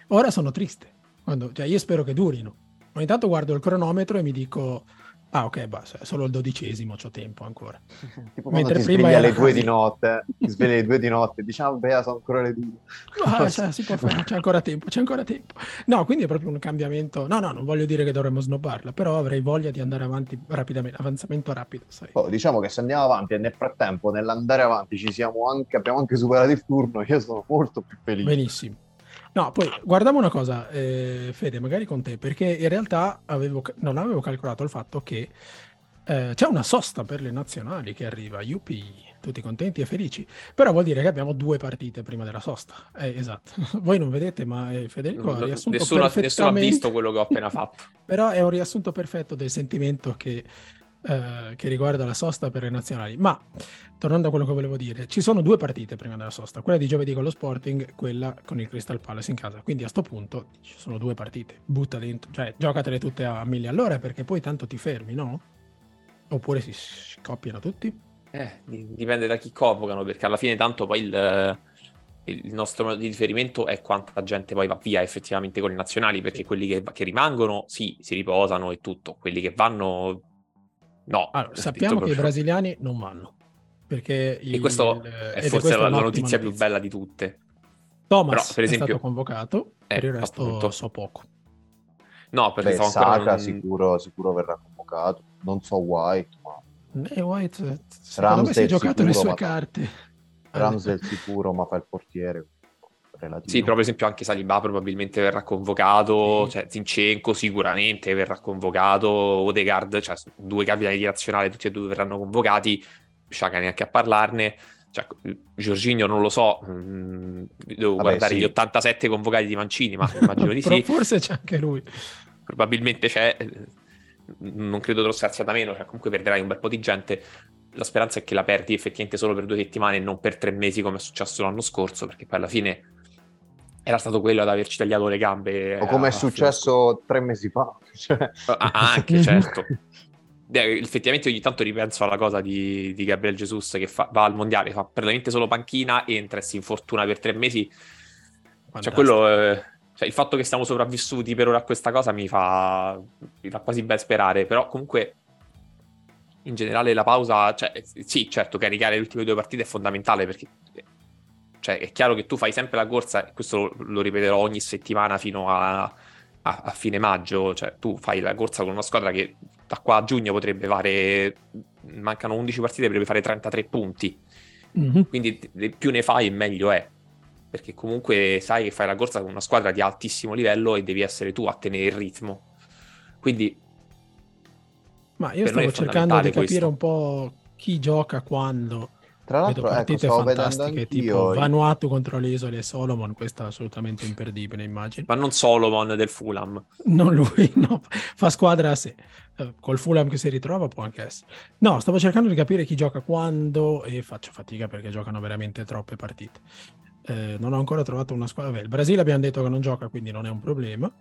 Ora sono triste. Quando- cioè, io spero che durino. Ogni tanto guardo il cronometro e mi dico, ah ok, basta, è solo il dodicesimo, c'ho tempo ancora. tipo Mentre ti prima svegli alle due di notte, ti svegli alle due di notte e dici ah beh sono ancora le due. Ah, cioè, si può fare, c'è ancora tempo, c'è ancora tempo. No, quindi è proprio un cambiamento. No, no, non voglio dire che dovremmo snobbarla, però avrei voglia di andare avanti rapidamente, avanzamento rapido, sai. Oh, diciamo che se andiamo avanti e nel frattempo nell'andare avanti ci siamo anche, abbiamo anche superato il turno, io sono molto più felice. Benissimo. No, poi guardiamo una cosa, eh, Fede, magari con te, perché in realtà avevo, non avevo calcolato il fatto che eh, c'è una sosta per le nazionali che arriva, Yupi, tutti contenti e felici, però vuol dire che abbiamo due partite prima della sosta. Eh, esatto, voi non vedete, ma eh, Federico ha riassunto nessuno, nessuno ha visto quello che ho appena fatto. Però è un riassunto perfetto del sentimento che, eh, che riguarda la sosta per le nazionali. Ma tornando a quello che volevo dire, ci sono due partite prima della sosta, quella di giovedì con lo Sporting, quella con il Crystal Palace in casa. Quindi a sto punto ci sono due partite, butta dentro, cioè giocatele tutte a mille all'ora perché poi tanto ti fermi, no? Oppure si scoppiano tutti? Eh, di- dipende da chi convocano, perché alla fine tanto poi il, il nostro modo di riferimento è quanta gente poi va via effettivamente con i nazionali, perché quelli che, che rimangono, sì, si riposano e tutto, quelli che vanno, no. Allora, sappiamo che i brasiliani non vanno. Perché E questo è forse la, la notizia più bella di tutte. Thomas Però, per è esempio- stato convocato, per Eh, il resto appunto. so poco. No, perché Beh. Saka non- sicuro, sicuro verrà convocato, non so White, ma White, eh, secondo me si è giocato le sicuro, sue ma- carte. Ramsdale sicuro, ma fa il portiere. Relativo. Sì, però per esempio anche Saliba probabilmente verrà convocato, Sì. cioè Zinchenko sicuramente verrà convocato, Odegaard, cioè due capitani di nazionale, tutti e due verranno convocati, Sciaga neanche a parlarne, cioè, Giorginio non lo so, mm, devo Vabbè, guardare sì. gli 87 convocati di Mancini, ma immagino di sì, Forse c'è anche lui. probabilmente c'è, eh, non credo te lo stazzi da meno, cioè comunque perderai un bel po' di gente, la speranza è che la perdi effettivamente solo per due settimane e non per tre mesi come è successo l'anno scorso, perché poi alla fine era stato quello ad averci tagliato le gambe. O come è successo tre mesi fa. Cioè, Ah, anche, certo. Eh, Effettivamente ogni tanto ripenso alla cosa di, di Gabriel Jesus che fa- va al mondiale, fa praticamente solo panchina, entra e si infortuna per tre mesi. Cioè, quello, eh, cioè, il fatto che siamo sopravvissuti per ora a questa cosa mi fa, mi fa quasi ben sperare, però comunque in generale la pausa, cioè, eh, sì, certo, caricare le ultime due partite è fondamentale perché cioè, è chiaro che tu fai sempre la corsa, e questo lo, lo ripeterò ogni settimana fino a, a, a, fine maggio, cioè tu fai la corsa con una squadra che da qua a giugno potrebbe fare, mancano 11 partite, potrebbe fare 33 punti. Mm-hmm. Quindi più ne fai meglio è. Perché comunque sai che fai la corsa con una squadra di altissimo livello e devi essere tu a tenere il ritmo. Quindi... Ma io stavo cercando di capire questo. un po' chi gioca quando tra l'altro, Vedo partite ecco, fantastiche tipo Vanuatu contro le isole Solomon, questa è assolutamente imperdibile, immagino. Ma non Solomon del Fulham. Non lui, no, fa squadra a sé. Eh, col Fulham che si ritrova può anche essere. No, stavo cercando di capire chi gioca quando e faccio fatica perché giocano veramente troppe partite. Eh, non ho ancora trovato una squadra. Beh, il Brasile abbiamo detto che non gioca, quindi non è un problema.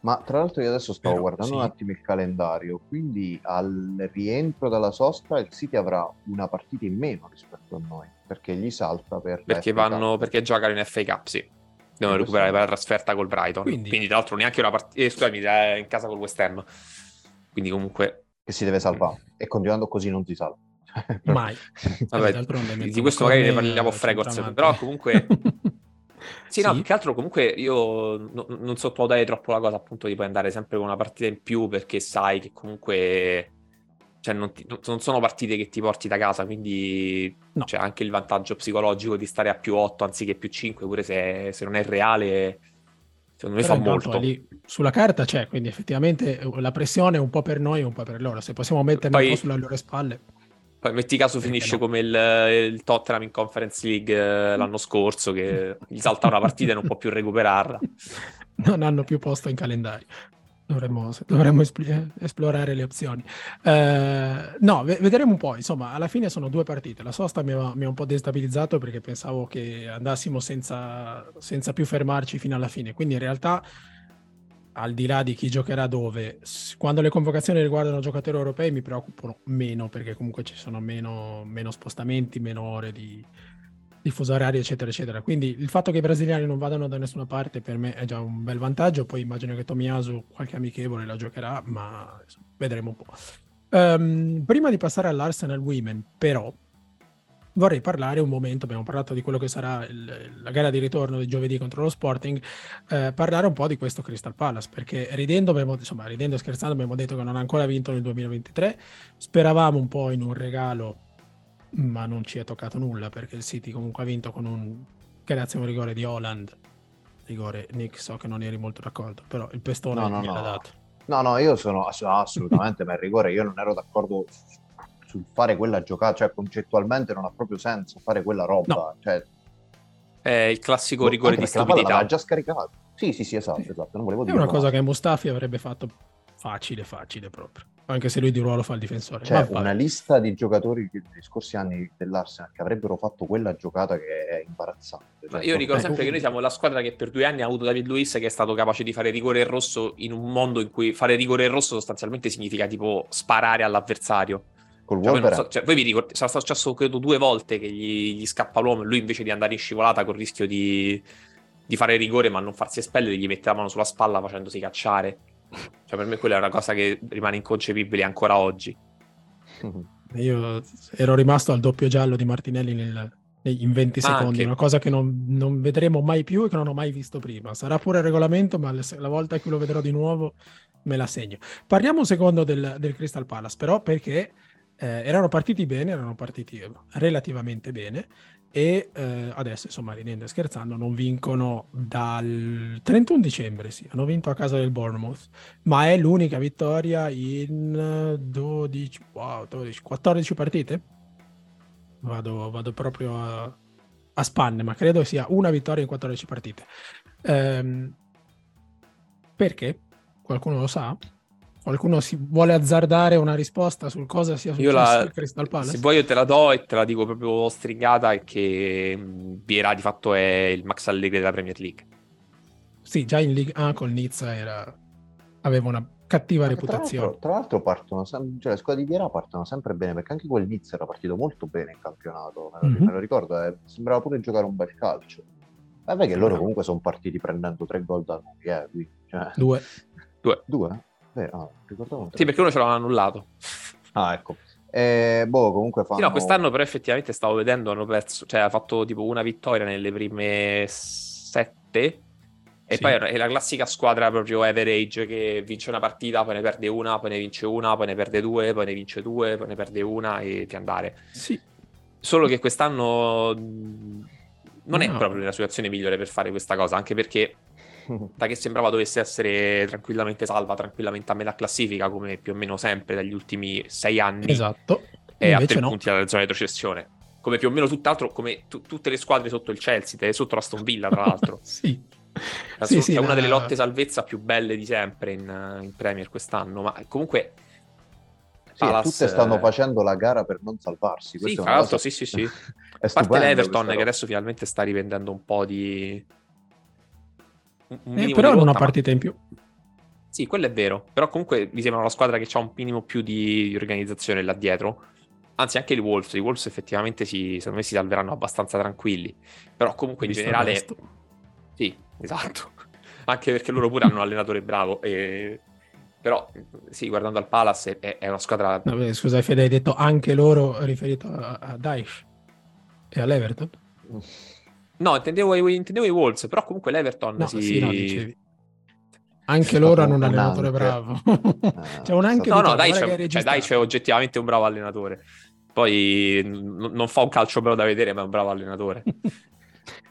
Ma tra l'altro io adesso stavo Però, guardando sì. un attimo il calendario, quindi al rientro dalla sosta il City avrà una partita in meno rispetto a noi, perché gli salta per... Perché, vanno, perché giocano in FA Cup, sì. Devono e recuperare per la trasferta col Brighton. Quindi, quindi tra l'altro neanche una partita... Eh, scusami, in casa col West Ham. Quindi comunque... Che si deve salvare. E continuando così non si salva. Mai. Vabbè, di questo magari ne parliamo off records, però comunque Sì, no, più che altro comunque io no, non sottovalutare troppo la cosa appunto di poi andare sempre con una partita in più perché sai che comunque cioè, non, ti, non, sono partite che ti porti da casa, quindi no. c'è anche il vantaggio psicologico di stare a più 8 anziché più 5, pure se, se non è reale, secondo me Però fa molto. Lì, sulla carta c'è, quindi effettivamente la pressione è un po' per noi e un po' per loro, se possiamo metterla Poi... un po' sulle loro spalle. Poi metti caso finisce no. come il, il, Tottenham in Conference League eh, l'anno scorso che gli salta una partita e non può più recuperarla. Non hanno più posto in calendario. Dovremmo, dovremmo espl- esplorare le opzioni. Uh, no, v- vedremo un po'. Insomma, alla fine sono due partite. La sosta mi ha, mi ha un po' destabilizzato perché pensavo che andassimo senza, senza più fermarci fino alla fine. Quindi in realtà al di là di chi giocherà dove, quando le convocazioni riguardano giocatori europei mi preoccupano meno perché comunque ci sono meno, meno spostamenti, meno ore di, di fuso orario, eccetera, eccetera. Quindi il fatto che i brasiliani non vadano da nessuna parte per me è già un bel vantaggio. Poi immagino che Tomiasu qualche amichevole la giocherà, ma vedremo un po'. Um, prima di passare all'Arsenal Women, però, vorrei parlare un momento, abbiamo parlato di quello che sarà il, la gara di ritorno di giovedì contro lo Sporting, eh, parlare un po' di questo Crystal Palace, perché ridendo, abbiamo, insomma, ridendo e scherzando abbiamo detto che non ha ancora vinto nel 2023, speravamo un po' in un regalo, ma non ci è toccato nulla, perché il City comunque ha vinto con un, grazie a un rigore di Holland, rigore Nick, so che non eri molto d'accordo, però il pestone no, no, gliel'ha no. dato. No, no, io sono assolutamente, ma il rigore io non ero d'accordo sul fare quella giocata, cioè concettualmente non ha proprio senso fare quella roba. No. Cioè... È il classico no, rigore di stupidità. l'ha già scaricato. Sì, sì, sì, esatto, sì. esatto. Non volevo dire. È una cosa che Mustafi avrebbe fatto facile, facile proprio. Anche se lui di ruolo fa il difensore. C'è cioè, una lista di giocatori degli scorsi anni dell'Arsenal che avrebbero fatto quella giocata che è imbarazzante. Cioè, io ricordo sempre che noi siamo la squadra che per due anni ha avuto David Luiz che è stato capace di fare rigore rosso in un mondo in cui fare rigore rosso sostanzialmente significa tipo sparare all'avversario. Col cioè, voi, so, cioè, voi vi ricordate, sarà stato successo credo due volte che gli, gli, scappa l'uomo e lui invece di andare in scivolata con il rischio di, di fare rigore ma non farsi espellere, gli mette la mano sulla spalla facendosi cacciare. Cioè per me quella è una cosa che rimane inconcepibile ancora oggi. Io ero rimasto al doppio giallo di Martinelli nel, in 20 secondi, Anche. una cosa che non, non, vedremo mai più e che non ho mai visto prima. Sarà pure il regolamento, ma la volta che lo vedrò di nuovo me la segno. Parliamo un secondo del, del Crystal Palace, però, perché eh, erano partiti bene, erano partiti relativamente bene e eh, adesso insomma ridendo e scherzando non vincono dal 31 dicembre, sì, hanno vinto a casa del Bournemouth, ma è l'unica vittoria in 12, wow, 12 14 partite? Vado, vado proprio a, a, spanne, ma credo sia una vittoria in 14 partite. Ehm, perché? Qualcuno lo sa? Qualcuno si vuole azzardare una risposta sul cosa sia successo la, a Crystal Palace? Se vuoi io te la do e te la dico proprio stringata è che Vieira di fatto è il Max Allegri della Premier League. Sì, già in League A col Nizza era... aveva una cattiva Ma reputazione. Tra l'altro, tra l'altro partono sem- cioè le squadre di Vieira partono sempre bene perché anche quel Nizza era partito molto bene in campionato, me lo, mm-hmm. me lo ricordo, eh, sembrava pure giocare un bel calcio. Vabbè che loro comunque sono partiti prendendo tre gol da noi, eh, qui. Cioè... Due. Due. Due? Beh, ah, ricordavo. Sì, perché uno ce l'hanno annullato. Ah, ecco. Eh, boh, comunque fanno... Sì, no, quest'anno però effettivamente stavo vedendo, hanno perso, cioè ha fatto tipo una vittoria nelle prime sette E Sì. poi è la classica squadra proprio average che vince una partita, poi ne perde una, poi ne vince una, poi ne perde due, poi ne vince due, poi ne perde una e ti andare. Sì, Solo che quest'anno non è No. proprio la situazione migliore per fare questa cosa, anche perché da che sembrava dovesse essere tranquillamente salva, tranquillamente a metà classifica, come più o meno sempre dagli ultimi sei anni, esatto. è a tre no. punti dalla zona di retrocessione. Come più o meno tutt'altro, come tu- tutte le squadre sotto il Chelsea, sotto la Aston Villa, tra l'altro. Sì. La Sì, sì, è una la- delle lotte salvezza più belle di sempre in, in Premier quest'anno, ma comunque Sì, e Palace, tutte stanno eh, facendo la gara per non salvarsi. Sì, tra l'altro, cosa- sì, sì, sì. A parte l'Everton che adesso finalmente sta riprendendo un po' di... Eh, però di hanno una rotta, ma- partita in più. Sì, quello è vero, però comunque mi sembra una squadra che ha un minimo più di, di organizzazione là dietro. Anzi, anche i Wolves, i Wolves effettivamente si, secondo me si salveranno abbastanza tranquilli. Però comunque in generale... resto. Sì, esatto. Anche perché loro pure hanno un allenatore bravo. E... Però, sì, guardando al Palace è, è una squadra... Beh, scusa, Fede, hai detto anche loro riferito a, a Daesh e all'Everton? No, intendevo, i- intendevo i Wolves, però comunque l'Everton No, si... sì, no, dicevi. Anche loro hanno un allenatore anche. bravo. Eh, C'è un anche No, no, dai, c'è, cioè, dai, c'è oggettivamente un bravo allenatore. Poi n- non fa un calcio bello da vedere, ma è un bravo allenatore.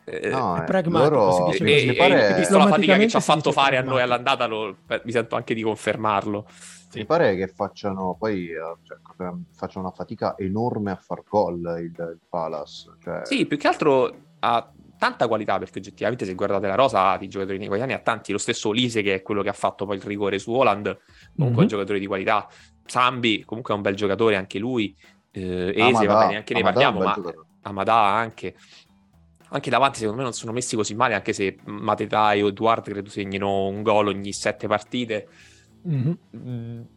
Eh, No, è eh, pragmatico, loro- si e, dice mi e- così. e pare- visto la fatica che ci ha fatto fare a noi all'andata, lo- mi sento anche di confermarlo. Sì. Mi pare che facciano poi cioè, che facciano una fatica enorme a far gol il, il Palace. Cioè, Sì, più che altro ha tanta qualità, perché oggettivamente se guardate la rosa di giocatori italiani ha tanti. Lo stesso Olise, che è quello che ha fatto poi il rigore su Holland, comunque è Mhm. un giocatore di qualità. Sambi, comunque è un bel giocatore anche lui. Eh, Ese, Amada- vabbè, neanche ne un parliamo, ma giocatore. Amadà anche. Anche davanti, secondo me, non sono messi così male, anche se Matetai o Eduard credo segnino un gol ogni sette partite. Mhm.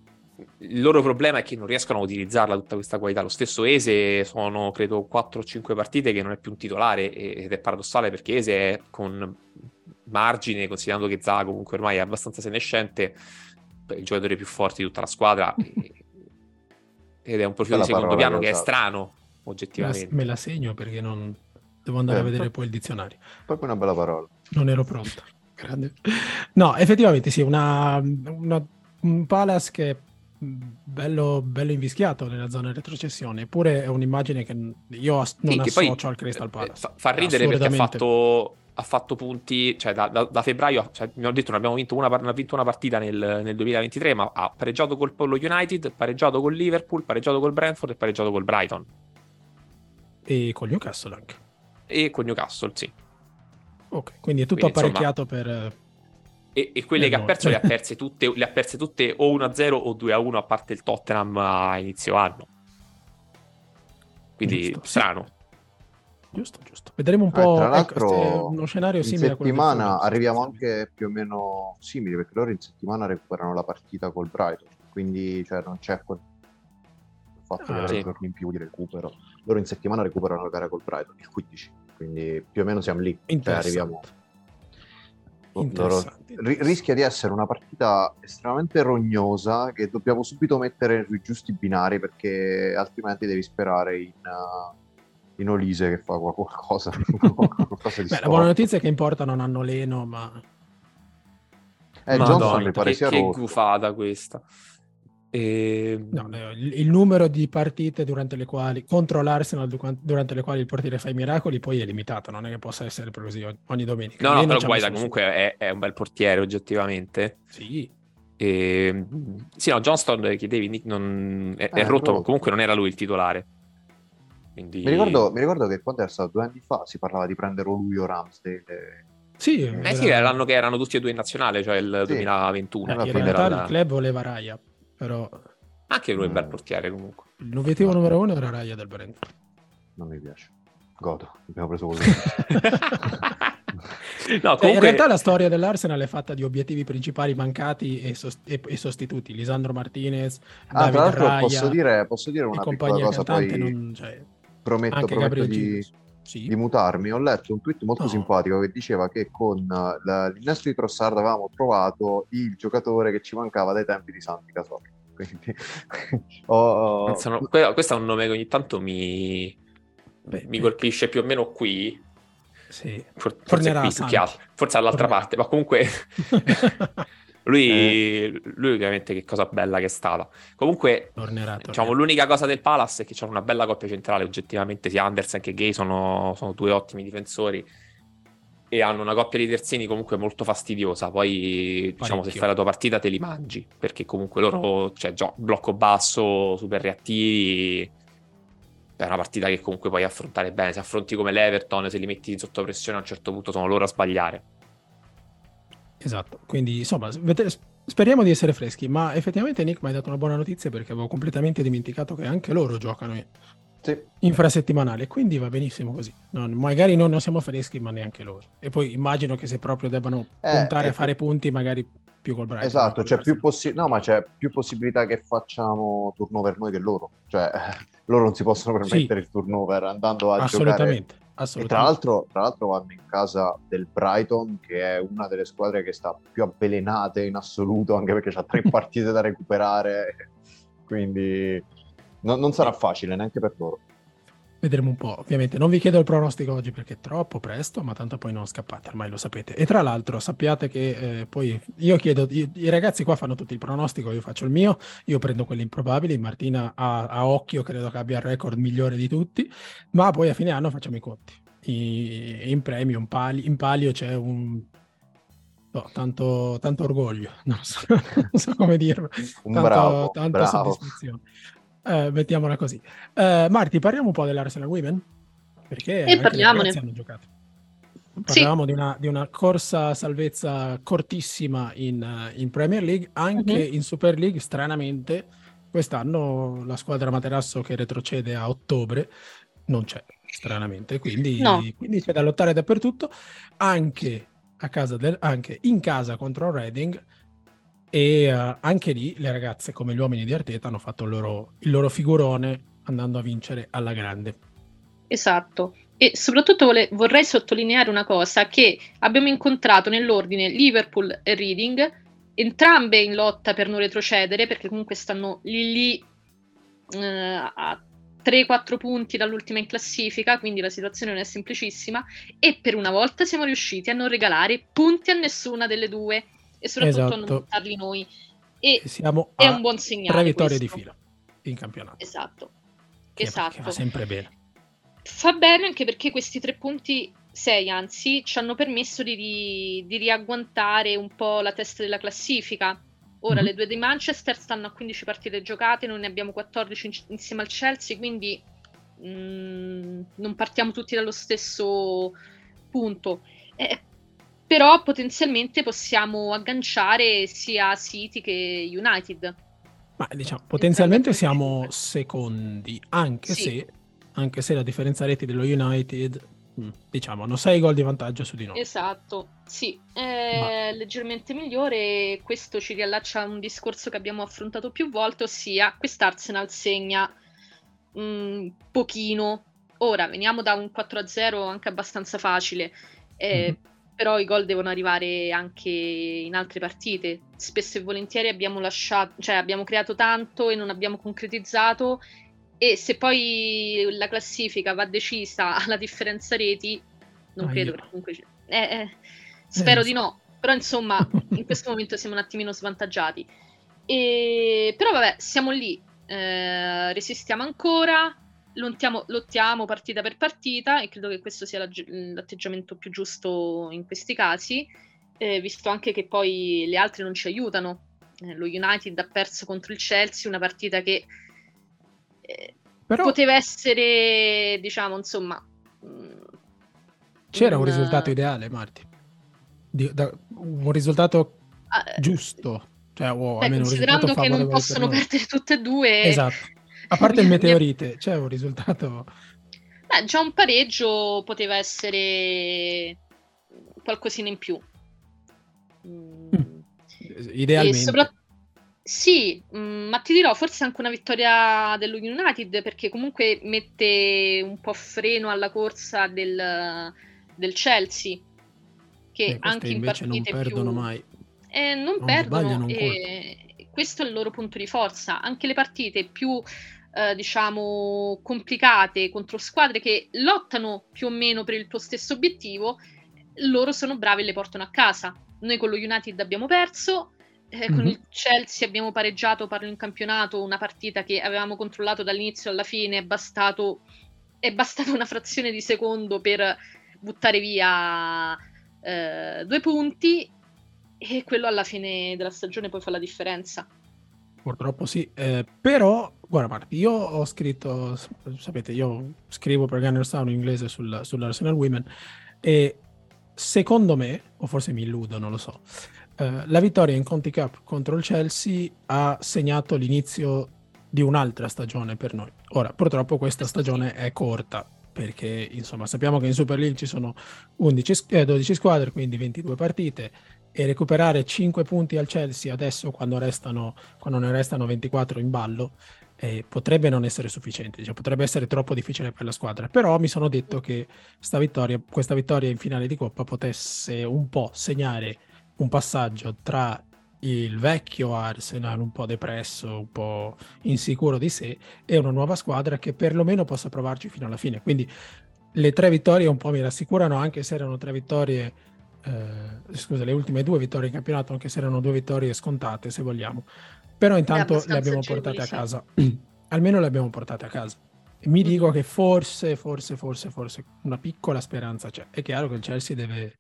Il loro problema è che non riescono a utilizzarla tutta questa qualità. Lo stesso Ese sono, credo, 4 o 5 partite che non è più un titolare ed è paradossale perché Ese è con margine, considerando che Zaha comunque ormai è abbastanza senescente, il giocatore più forte di tutta la squadra ed è un profilo di secondo parola piano che è strano, Me la, oggettivamente. me la segno perché non devo andare a Eh, vedere pro- poi il dizionario. Proprio una bella parola. Non ero pronto. Grande. No, effettivamente sì, una, una- un Palace che bello, bello invischiato nella zona di retrocessione, eppure è un'immagine che io as- non Sì, associo al Crystal eh, Palace. Fa, fa ridere perché ha fatto, ha fatto punti, cioè da, da- da febbraio, cioè, mi ho detto non abbiamo vinto una, non ha vinto una partita nel, nel 2023, ma ha pareggiato col Polo United, pareggiato col Liverpool, pareggiato col Brentford e pareggiato col Brighton. E con Newcastle anche. E con Newcastle, sì. Ok, quindi è tutto Quindi, insomma, apparecchiato per... E, e quelle Eh, che ha no. perso le ha perse tutte, le ha perse tutte o 1-0 o 2-1 a parte il Tottenham a inizio anno. Quindi Giusto, sì. strano. Giusto, giusto. Vedremo un Eh, po'... tra ecco, l'altro, uno scenario in simile a quello del settimana arriviamo anche più o meno simili perché loro in settimana recuperano la partita col Brighton, quindi cioè, non c'è quel il fatto Ah, che sì. giorni in più di recupero. Loro in settimana recuperano la gara col Brighton, il 15, quindi più o meno siamo lì. Cioè, arriviamo. Ri- rischia di essere una partita estremamente rognosa che dobbiamo subito mettere sui giusti binari perché altrimenti devi sperare in, uh, in Olise che fa qual- qualcosa, qualcosa di Beh, la buona notizia è che in porta non hanno Leno, ma Eh, Madonna, Johnson mi pare che, sia che rotto. gufata questa. E... no, eh, il, numero di partite durante le quali contro l'Arsenal du- durante le quali il portiere fa i miracoli poi è limitato, non è che possa essere proprio così ogni, domenica. No, no, però su- comunque è, è un bel portiere oggettivamente. Sì, E... Sì, no, Johnston chiedevi, Nick, non... è, è Eh, rotto, ma comunque non era lui il titolare. Quindi... Mi ricordo, mi ricordo che quando era stato due anni fa si parlava di prendere o lui o Ramsdale. sì, Eh sì, era l'anno che erano tutti e due in nazionale, cioè il Sì. 2021. Eh, in realtà era- il club voleva Raya, però Anche lui è un bel Mm. portiere comunque. l'obiettivo numero uno era Raya del Brentford. Non mi piace. Godo, abbiamo preso quello. no, Eh, In comunque... realtà la storia dell'Arsenal è fatta di obiettivi principali mancati e, sos- e- e sostituti. Lisandro Martinez, ah, tra David l'altro Raya posso dire, posso dire una piccola cosa, poi non- cioè, prometto, prometto di. Sì. di mutarmi. Ho letto un tweet molto No. simpatico che diceva che con eh, la- l'innesto di Trossard avevamo trovato il giocatore che ci mancava dai tempi di Santi. Quindi ho- Pensano- que- questo è un nome che ogni tanto mi, Beh, mi colpisce più o meno qui. Sì. For- forse qui più forse dall'altra Tornerà. parte, ma comunque lui, eh. lui, ovviamente che cosa bella che è stata. Comunque, tornerà, tornerà. diciamo, l'unica cosa del Palace è che c'è una bella coppia centrale, oggettivamente sia Andersen che Gay sono, sono due ottimi difensori e hanno una coppia di terzini comunque molto fastidiosa. Poi, diciamo, se fai la tua partita te li mangi, perché comunque loro, cioè, gio- blocco basso, super reattivi. È una partita che comunque puoi affrontare bene. Se affronti come l'Everton, se li metti sotto pressione a un certo punto sono loro a sbagliare. Esatto, quindi insomma, speriamo di essere freschi, ma effettivamente Nick mi hai dato una buona notizia perché avevo completamente dimenticato che anche loro giocano sì. infrasettimanale, quindi va benissimo così. Non, magari non, non siamo freschi, ma neanche loro. E poi immagino che se proprio debbano eh, puntare a fare punti, magari più col Brighton. Esatto, c'è più, possi- no, ma c'è più possibilità che facciamo turnover noi che loro. Cioè, loro non si possono permettere sì. il turnover andando a Assolutamente. giocare. Assolutamente. tra l'altro, tra l'altro vanno in casa del Brighton, che è una delle squadre che sta più avvelenate in assoluto, anche perché ha tre partite da recuperare. Quindi No, non sarà facile neanche per loro. Vedremo un po', ovviamente. Non vi chiedo il pronostico oggi perché è troppo presto, ma tanto poi non scappate, ormai lo sapete. E tra l'altro sappiate che eh, poi io chiedo, i, i, ragazzi qua fanno tutto il pronostico, io faccio il mio, io prendo quelli improbabili, Martina a, a occhio credo che abbia il record migliore di tutti, ma poi a fine anno facciamo i conti. I, in premio, in, pali, in palio c'è un No, tanto, tanto, orgoglio, non so, non so come dirlo. Tanto, bravo, tanta bravo. soddisfazione. Eh, mettiamola così. Eh, Marti, parliamo un po' dell'Arsenal Women? Perché e parliamone. hanno giocato. Parlavamo sì. di, una, di, una, corsa salvezza cortissima in, in Premier League, anche uh-huh. in Super League, stranamente, quest'anno la squadra Materasso che retrocede a ottobre non c'è, stranamente, quindi, no. quindi c'è da lottare dappertutto, anche, a casa del, anche in casa contro Reading e uh, anche lì le ragazze, come gli uomini di Arteta, hanno fatto il loro, il loro figurone andando a vincere alla grande. Esatto. E soprattutto vole- vorrei sottolineare una cosa, che abbiamo incontrato nell'ordine Liverpool e Reading, entrambe in lotta per non retrocedere, perché comunque stanno lì lì eh, a 3-4 punti dall'ultima in classifica, quindi la situazione non è semplicissima, e per una volta siamo riusciti a non regalare punti a nessuna delle due e soprattutto esatto. non buttarli noi. E siamo è un buon segnale. Tre vittorie questo. di fila in campionato. Esatto. Che, esatto. Che va sempre bene. Fa bene anche perché questi tre punti, sei anzi, ci hanno permesso di, di, di riagguantare un po' la testa della classifica. Ora mm-hmm. le due di Manchester stanno a 15 partite giocate, noi ne abbiamo 14 in, insieme al Chelsea, quindi mh, mm, non partiamo tutti dallo stesso punto. Eh, però potenzialmente possiamo agganciare sia City che United. Ma diciamo, potenzialmente siamo secondi, anche, sì. se, anche se la differenza reti dello United, mm, diciamo, hanno 6 gol di vantaggio su di noi. Esatto, sì, è Ma... leggermente migliore. Questo ci riallaccia a un discorso che abbiamo affrontato più volte, ossia quest'Arsenal segna un mm, pochino. Ora, veniamo da un 4-0 anche abbastanza facile. Eh, mm-hmm però i gol devono arrivare anche in altre partite. Spesso e volentieri abbiamo lasciato, cioè abbiamo creato tanto e non abbiamo concretizzato e se poi la classifica va decisa alla differenza reti, non ah, credo che comunque eh, eh, spero eh, di no, però insomma in questo momento siamo un attimino svantaggiati. E, però vabbè, siamo lì, eh, resistiamo ancora, lottiamo, lottiamo, partita per partita e credo che questo sia l'atteggiamento più giusto in questi casi, eh, visto anche che poi le altre non ci aiutano. Eh, lo United ha perso contro il Chelsea, una partita che eh, Però... poteva essere, diciamo, insomma... Mm, C'era un, un risultato ideale, Marti. Di, da, un risultato uh, giusto. Cioè, oh, beh, considerando che non possono perdere tutte e due, esatto a parte il meteorite, c'è un risultato... Beh, già un pareggio poteva essere qualcosina in più. Mm. Idealmente. Sopra... Sì, mm, ma ti dirò, forse anche una vittoria dello United perché comunque mette un po' freno alla corsa del, del Chelsea, che eh, anche in partite non perdono più... mai. Eh, non, non perdono e questo è il loro punto di forza. Anche le partite più eh, diciamo, complicate contro squadre che lottano più o meno per il tuo stesso obiettivo, loro sono bravi e le portano a casa. Noi con lo United abbiamo perso, eh, con mm-hmm. il Chelsea abbiamo pareggiato, parlo in campionato, una partita che avevamo controllato dall'inizio alla fine, è bastato, è bastata una frazione di secondo per buttare via eh, due punti e quello alla fine della stagione poi fa la differenza. Purtroppo sì, eh, però guarda Marti, io ho scritto, sapete, io scrivo per Gunners Town in inglese sul, sull'Arsenal Women e secondo me, o forse mi illudo, non lo so, eh, la vittoria in Conti Cup contro il Chelsea ha segnato l'inizio di un'altra stagione per noi. Ora, purtroppo questa stagione è corta, perché insomma sappiamo che in Super League ci sono 11, eh, 12 squadre, quindi 22 partite, e recuperare 5 punti al Chelsea adesso quando, restano, quando ne restano 24 in ballo eh, potrebbe non essere sufficiente, cioè, potrebbe essere troppo difficile per la squadra, però mi sono detto che vittoria, questa vittoria in finale di Coppa potesse un po' segnare un passaggio tra il vecchio Arsenal un po' depresso, un po' insicuro di sé e una nuova squadra che perlomeno possa provarci fino alla fine. Quindi le tre vittorie un po' mi rassicurano, anche se erano tre vittorie, eh, scusa, le ultime due vittorie in campionato, anche se erano due vittorie scontate, se vogliamo. Però intanto le abbiamo portate a casa. Almeno le abbiamo portate a casa. E mi dico mm-hmm. che forse, forse, forse, forse una piccola speranza c'è. È chiaro che il Chelsea deve,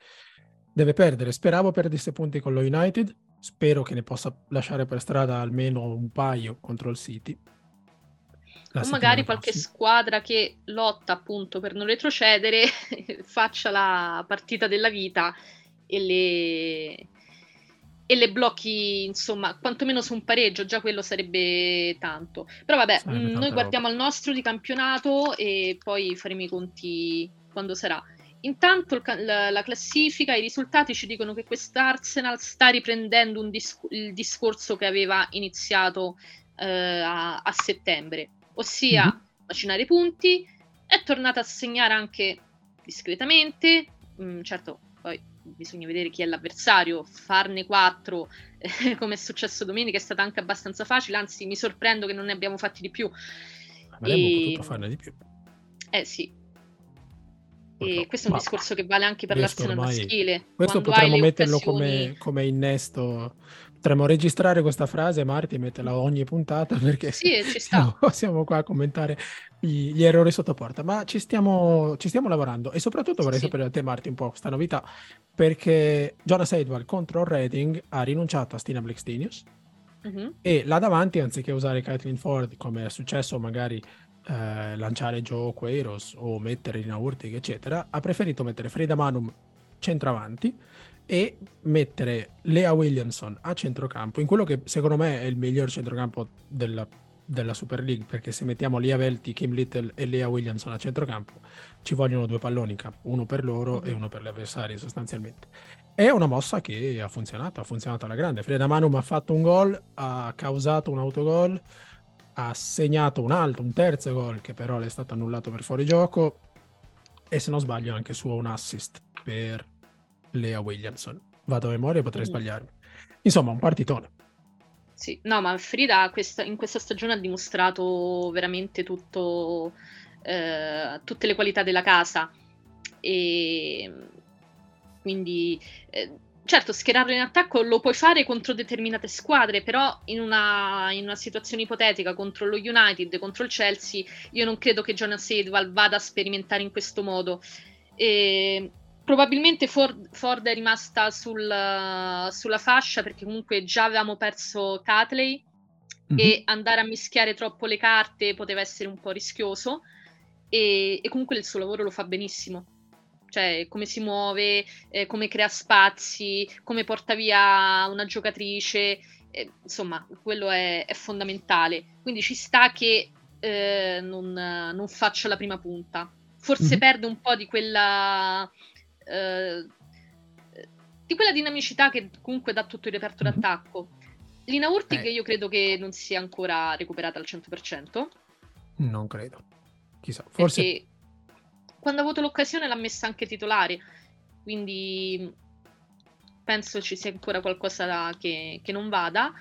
deve perdere. Speravo perdesse punti con lo United, spero che ne possa lasciare per strada almeno un paio contro il City. O magari qualche prossima. squadra che lotta appunto per non retrocedere faccia la partita della vita e le, e le blocchi, insomma, quantomeno su un pareggio, già quello sarebbe tanto. Però vabbè, mh, mm, noi guardiamo roba. al nostro di campionato e poi faremo i conti quando sarà. Intanto il, la, la, classifica, i risultati ci dicono che quest'Arsenal sta riprendendo disc- il discorso che aveva iniziato eh, a, a, settembre, ossia mm-hmm. macinare punti, è tornata a segnare anche discretamente, mm, certo poi bisogna vedere chi è l'avversario, farne quattro eh, come è successo domenica è stata anche abbastanza facile, anzi mi sorprendo che non ne abbiamo fatti di più. Avremmo e... potuto farne di più. Eh sì, e questo è un discorso che vale anche per l'Arsenal maschile. Questo potremmo metterlo come, come, innesto. Potremmo registrare questa frase, Marti, e metterla ogni puntata perché sì, ci sta. Siamo, qua a commentare gli, gli errori sotto porta. Ma ci stiamo, ci stiamo lavorando e soprattutto vorrei sì, sapere da te, Marti, un po' questa novità perché Jonas Edward contro Reading ha rinunciato a Stina Blackstenius. Uh-huh. E là davanti, anziché usare Kathleen Ford come è successo magari eh, lanciare Joe Queiros o mettere Rina Urtig, eccetera, ha preferito mettere Freda Manum centravanti e mettere Lea Williamson a centrocampo, in quello che secondo me è il miglior centrocampo della, della Super League, perché se mettiamo Lia Velti, Kim Little e Lea Williamson a centrocampo, ci vogliono due palloni in campo, uno per loro e uno per gli avversari sostanzialmente. È una mossa che ha funzionato, ha funzionato alla grande. Freda Manum ha fatto un gol, ha causato un autogol, ha segnato un altro, un terzo gol che però è stato annullato per fuorigioco e se non sbaglio anche suo un assist per Lea Williamson. Vado a memoria, potrei mm. sbagliarmi. Insomma, un partitone. Sì, no, ma Frida questa, in questa stagione ha dimostrato veramente tutto, eh, tutte le qualità della casa e quindi eh, certo, schierarlo in attacco lo puoi fare contro determinate squadre, però in una, in una, situazione ipotetica contro lo United, contro il Chelsea, io non credo che Jonas Edwall vada a sperimentare in questo modo. E probabilmente Ford, Ford è rimasta sul, sulla fascia perché comunque già avevamo perso Catley mm-hmm. e andare a mischiare troppo le carte poteva essere un po' rischioso e, e comunque il suo lavoro lo fa benissimo cioè come si muove, eh, come crea spazi, come porta via una giocatrice, eh, insomma, quello è, è, fondamentale. Quindi ci sta che eh, non, non, faccia la prima punta. Forse mm-hmm. perde un po' di quella, eh, di quella dinamicità che comunque dà tutto il reperto mm-hmm. d'attacco. Lina Urtig eh. io credo che non sia ancora recuperata al 100%. Non credo. Chissà, forse... Perché quando ha avuto l'occasione l'ha messa anche titolare, quindi penso ci sia ancora qualcosa che, che, non vada.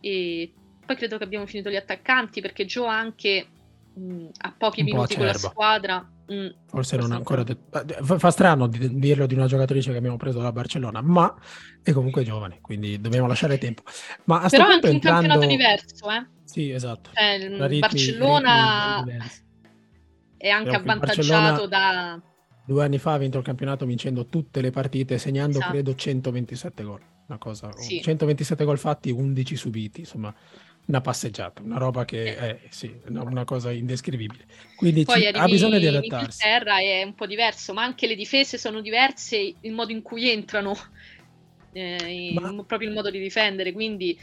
E poi credo che abbiamo finito gli attaccanti perché Joe anche mh, a pochi minuti con la squadra. Mh, forse non ha ancora detto. Fa strano di dirlo di una giocatrice che abbiamo preso da Barcellona, ma è comunque giovane, quindi dobbiamo lasciare tempo. Ma a Però anche entrando... un campionato diverso, eh? Sì, esatto. Cioè, ritmi, Barcellona ritmi è anche avvantaggiato da... Due anni fa ha vinto il campionato vincendo tutte le partite, segnando esatto. credo 127 gol. Una cosa, sì. 127 gol fatti, 11 subiti, insomma una passeggiata, una roba che è sì, una, cosa indescrivibile. Quindi ci, ha bisogno di adattarsi. In Inghilterra è un po' diverso, ma anche le difese sono diverse, il modo in cui entrano, eh, ma... il, proprio il modo di difendere, quindi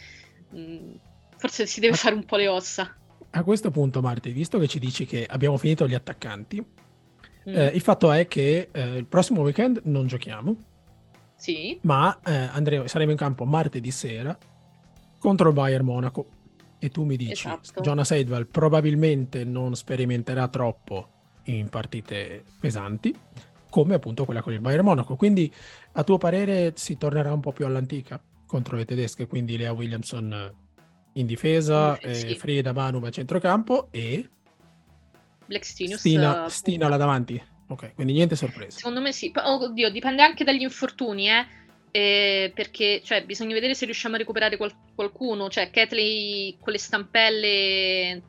mh, mm, forse si deve fare un po' le ossa. A questo punto, Marti, visto che ci dici che abbiamo finito gli attaccanti, mm. eh, il fatto è che eh, il prossimo weekend non giochiamo. Sì. Ma eh, andremo, saremo in campo martedì sera contro il Bayern Monaco e tu mi dici esatto. Jonas Eidval probabilmente non sperimenterà troppo in partite pesanti come appunto quella con il Bayern Monaco. Quindi a tuo parere si tornerà un po' più all'antica contro le tedesche quindi Lea Williamson in difesa eh, sì. Frida Manum a centrocampo e Black Stinius Stina, uh, Stina là davanti. Ok quindi niente sorprese secondo me sì. Oddio dipende anche dagli infortuni eh eh, perché cioè, bisogna vedere se riusciamo a recuperare qual- qualcuno. Cioè, Ketley con le stampelle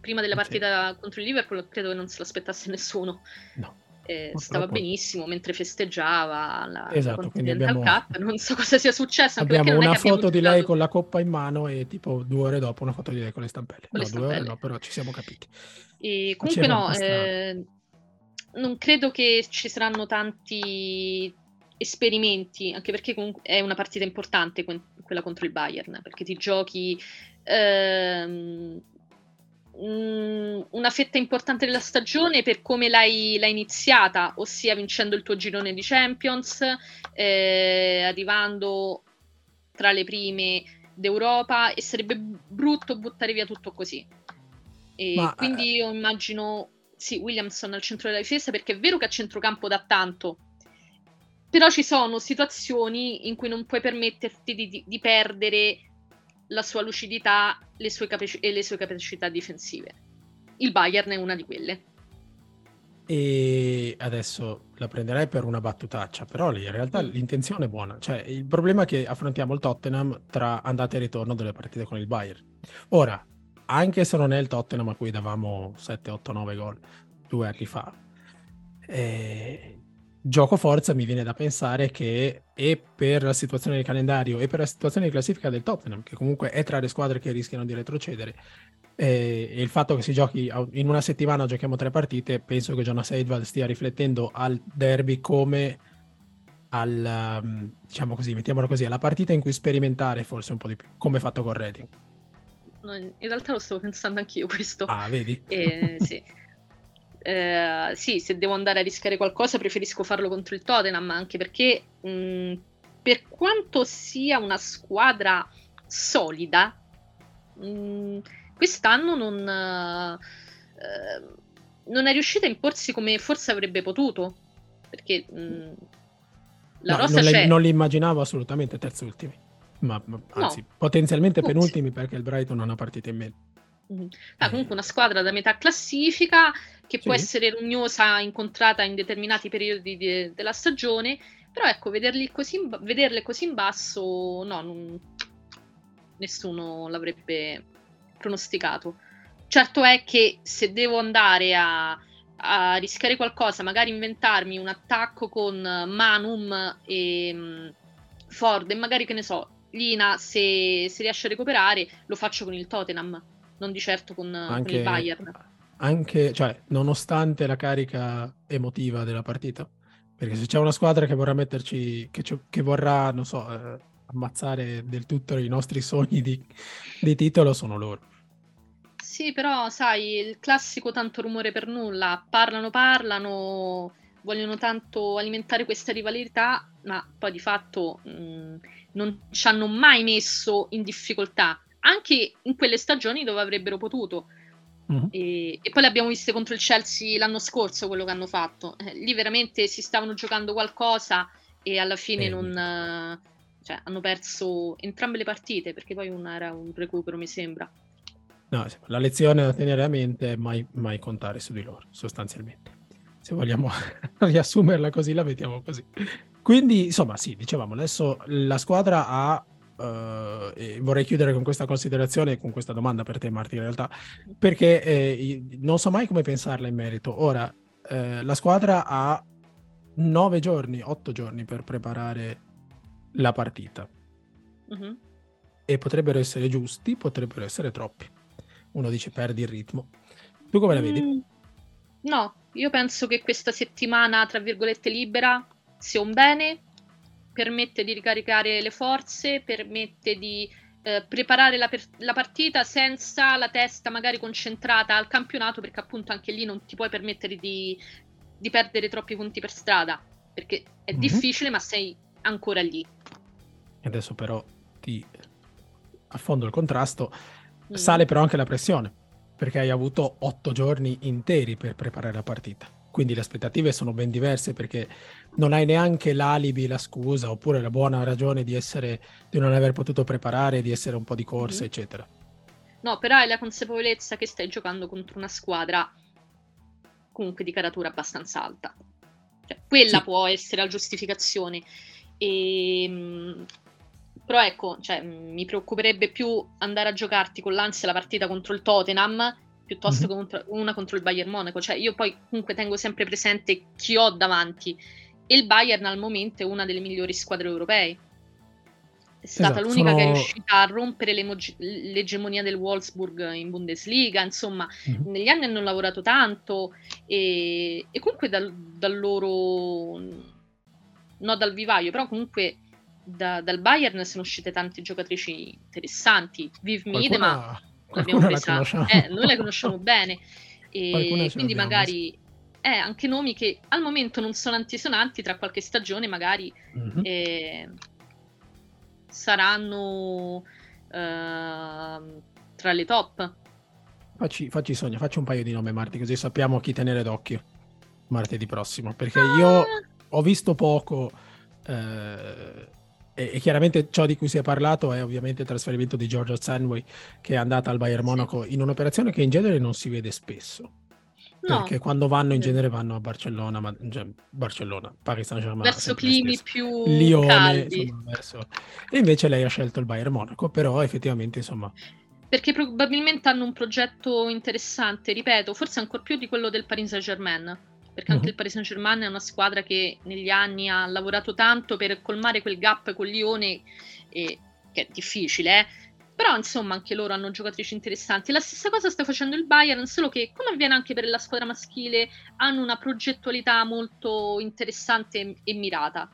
prima della partita sì. contro il Liverpool credo che non se l'aspettasse nessuno. No. Eh, stava benissimo mentre festeggiava la, esatto, la abbiamo... Cup. Non so cosa sia successo. Abbiamo una foto di lei con la coppa in mano e tipo due ore dopo una foto di lei con le stampelle. Con no, le stampelle. due ore no, però ci siamo capiti. E comunque no, eh, non credo che ci saranno tanti esperimenti, anche perché comunque è una partita importante quella contro il Bayern, perché ti giochi ehm, una fetta importante della stagione per come l'hai, l'hai, iniziata, ossia vincendo il tuo girone di Champions, eh, arrivando tra le prime d'Europa e sarebbe brutto buttare via tutto così. E Ma, quindi io immagino sì, Williamson al centro della difesa perché è vero che a centrocampo dà tanto, però ci sono situazioni in cui non puoi permetterti di, di, di perdere la sua lucidità le sue capaci- e le sue capacità difensive. Il Bayern è una di quelle. E adesso la prenderei per una battutaccia, però in realtà mm. l'intenzione è buona. Cioè, il problema è che affrontiamo il Tottenham tra andata e ritorno delle partite con il Bayern. Ora, anche se non è il Tottenham a cui davamo 7, 8, 9 gol due anni fa, eh, gioco forza mi viene da pensare che e per la situazione del calendario e per la situazione di classifica del Tottenham, che comunque è tra le squadre che rischiano di retrocedere, e, il fatto che si giochi in una settimana giochiamo tre partite, penso che Jonas Eidvald stia riflettendo al derby come al, um, diciamo così, mettiamolo così, alla partita in cui sperimentare forse un po' di più, come fatto con Reading. in realtà lo stavo pensando anch'io questo. Ah, vedi? Eh, sì. eh, sì, se devo andare a rischiare qualcosa preferisco farlo contro il Tottenham, anche perché mh, per quanto sia una squadra solida, mh, quest'anno non, eh, non, è riuscita a imporsi come forse avrebbe potuto, perché mh, la no, rosa non, c'è. non li immaginavo assolutamente terzultimi, ma, ma anzi no. potenzialmente penultimi perché il Brighton ha partita in meno. Ah, comunque una squadra da metà classifica che sì. può essere rognosa incontrata in determinati periodi de- della stagione, però ecco, così in, vederle così in basso, no, non, nessuno l'avrebbe pronosticato. Certo è che se devo andare a, a rischiare qualcosa, magari inventarmi un attacco con Manum e um, Ford e magari che ne so, Lina se, se riesce a recuperare, lo faccio con il Tottenham non di certo con, anche, con il Bayern. Anche, cioè, nonostante la carica emotiva della partita. Perché se c'è una squadra che vorrà metterci, che, che vorrà, non so, eh, ammazzare del tutto i nostri sogni di, di titolo, sono loro. Sì, però sai, il classico tanto rumore per nulla, parlano, parlano, vogliono tanto alimentare questa rivalità, ma poi di fatto mh, non ci hanno mai messo in difficoltà anche in quelle stagioni dove avrebbero potuto. Uh-huh. E, e, poi le abbiamo viste contro il Chelsea l'anno scorso, quello che hanno fatto. Eh, lì veramente si stavano giocando qualcosa e alla fine eh, non, cioè, hanno perso entrambe le partite perché poi una era un recupero, mi sembra. No, la lezione da tenere a mente è mai, mai contare su di loro, sostanzialmente. Se vogliamo riassumerla così, la mettiamo così. Quindi, insomma, sì, dicevamo, adesso la squadra ha Uh, e vorrei chiudere con questa considerazione, con questa domanda per te, Marti, in realtà, perché eh, non so mai come pensarla in merito. Ora, eh, la squadra ha nove giorni, otto giorni per preparare la partita. Uh-huh. E potrebbero essere giusti, potrebbero essere troppi. Uno dice perdi il ritmo. Tu come la vedi? Mm, no, io penso che questa settimana, tra virgolette, libera sia un bene, permette di ricaricare le forze, permette di eh, preparare la, per- la, partita senza la testa magari concentrata al campionato, perché appunto anche lì non ti puoi permettere di, di perdere troppi punti per strada, perché è mm-hmm. difficile, ma sei ancora lì. Adesso però ti affondo il contrasto, mm. sale però anche la pressione, perché hai avuto otto giorni interi per preparare la partita. Quindi le aspettative sono ben diverse perché non hai neanche l'alibi, la scusa oppure la buona ragione di, essere, di non aver potuto preparare, di essere un po' di corsa, mm. eccetera. No, però hai la consapevolezza che stai giocando contro una squadra comunque di caratura abbastanza alta. Cioè, quella sì. può essere la giustificazione. E, ehm, però ecco, cioè, mi preoccuperebbe più andare a giocarti con l'ansia la partita contro il Tottenham piuttosto mm-hmm. che una contro il Bayern Monaco. Cioè, io poi comunque tengo sempre presente chi ho davanti. E il Bayern al momento è una delle migliori squadre europee. È stata esatto, l'unica sono... che è riuscita a rompere l'egemonia del Wolfsburg in Bundesliga. Insomma, mm-hmm. negli anni hanno lavorato tanto e, e comunque dal, dal, loro, no dal vivaio, però comunque da, dal Bayern sono uscite tante giocatrici interessanti. Viv ma l'abbiamo presa, eh, noi la conosciamo bene. E quindi magari eh, anche nomi che al momento non sono antisonanti, tra qualche stagione magari mm-hmm. eh, saranno uh, tra le top. Facci, facci sogno, facci un paio di nomi Marti, così sappiamo chi tenere d'occhio martedì prossimo, perché ah. io ho visto poco eh, e, chiaramente ciò di cui si è parlato è ovviamente il trasferimento di Giorgio Stanway che è andata al Bayern Monaco in un'operazione che in genere non si vede spesso. No. Perché quando vanno in genere vanno a Barcellona, ma, cioè, Barcellona, Paris Saint-Germain. Verso climi più Lione, insomma, verso... E invece lei ha scelto il Bayern Monaco, però effettivamente insomma... Perché probabilmente hanno un progetto interessante, ripeto, forse ancora più di quello del Paris Saint-Germain. Perché anche mm-hmm. il Paris Saint-Germain è una squadra che negli anni ha lavorato tanto per colmare quel gap con Lione, e... che è difficile, eh? Però insomma anche loro hanno giocatrici interessanti. La stessa cosa sta facendo il Bayern, solo che come avviene anche per la squadra maschile, hanno una progettualità molto interessante e mirata.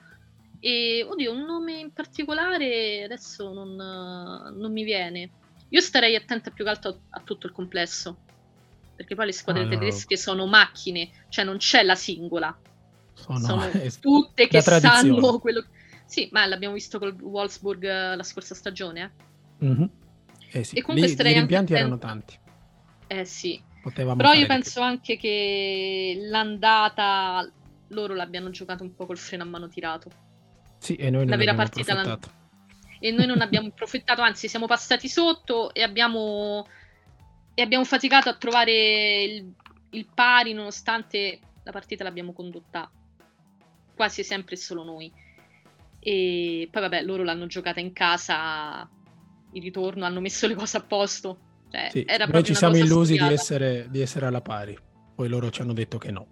E oddio, un nome in particolare adesso non, non mi viene. Io starei attenta più che altro a, a tutto il complesso. Perché poi le squadre ah, tedesche no. sono macchine, cioè non c'è la singola. Sono, sono tutte che sanno quello. Sì, ma l'abbiamo visto col Wolfsburg la scorsa stagione, eh. Mm-hmm. Eh sì. E comunque Lì, gli rimpianti erano tanti. Eh sì. Potevamo Però io penso anche che l'andata loro l'abbiano giocato un po' col freno a mano tirato. Sì, e noi non La vera partita l'hanno... E noi non abbiamo approfittato, anzi siamo passati sotto e abbiamo, e abbiamo faticato a trovare il, il pari nonostante la partita l'abbiamo condotta quasi sempre solo noi. E poi vabbè, loro l'hanno giocata in casa il ritorno, hanno messo le cose a posto. Cioè, sì, noi ci siamo illusi di essere, di essere, alla pari, poi loro ci hanno detto che no.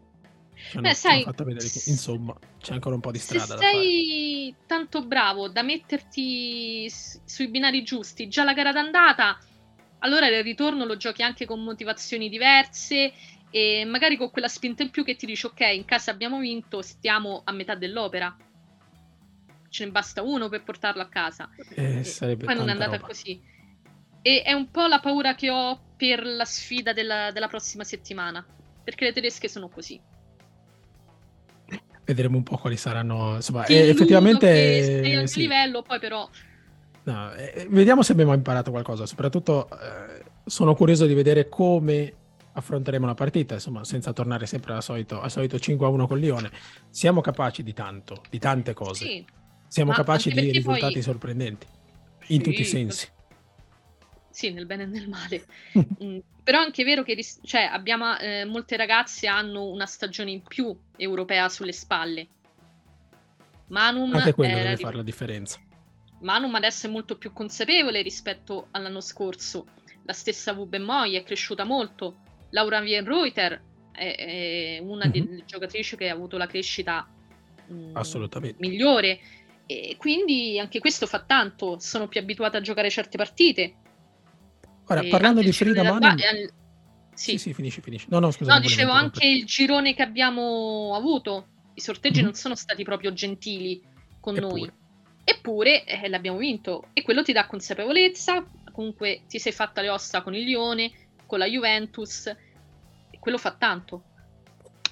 Ci hanno, Beh, sai, fatto vedere che, insomma, c'è ancora un po' di strada da fare. Se sei tanto bravo da metterti sui binari giusti, già la gara d'andata, allora il ritorno lo giochi anche con motivazioni diverse e magari con quella spinta in più che ti dice ok, in casa abbiamo vinto, stiamo a metà dell'opera ce ne basta uno per portarlo a casa. Eh, poi non è andata roba. così. E è un po' la paura che ho per la sfida della, della prossima settimana, perché le tedesche sono così. Vedremo un po' quali saranno. Insomma, eh, effettivamente. Sei al sì. livello, poi però. No, eh, vediamo se abbiamo imparato qualcosa. Soprattutto eh, sono curioso di vedere come affronteremo la partita, insomma, senza tornare sempre al solito, al solito 5 a 1 con Lione. Siamo capaci di tanto, di tante cose. Sì siamo Ma capaci di risultati poi... sorprendenti in sì, tutti i sensi. Sì, nel bene e nel male. mm, però è anche vero che cioè, abbiamo, eh, molte ragazze hanno una stagione in più europea sulle spalle. Manum anche quello deve di... fare la differenza. Manum adesso è molto più consapevole rispetto all'anno scorso. La stessa Wube Moy è cresciuta molto. Laura Vienreuter è, è una mm-hmm. delle giocatrici che ha avuto la crescita mh, mm, Assolutamente. migliore. E quindi anche questo fa tanto. Sono più abituata a giocare certe partite. Ora, e parlando di Frida Manum... Al... Sì. sì, sì, finisci, finisci. No, no, scusa. No, dicevo anche il girone che abbiamo avuto. I sorteggi mm-hmm. non sono stati proprio gentili con Eppure. noi. Eppure eh, l'abbiamo vinto e quello ti dà consapevolezza, comunque ti sei fatta le ossa con il Lione, con la Juventus, e quello fa tanto.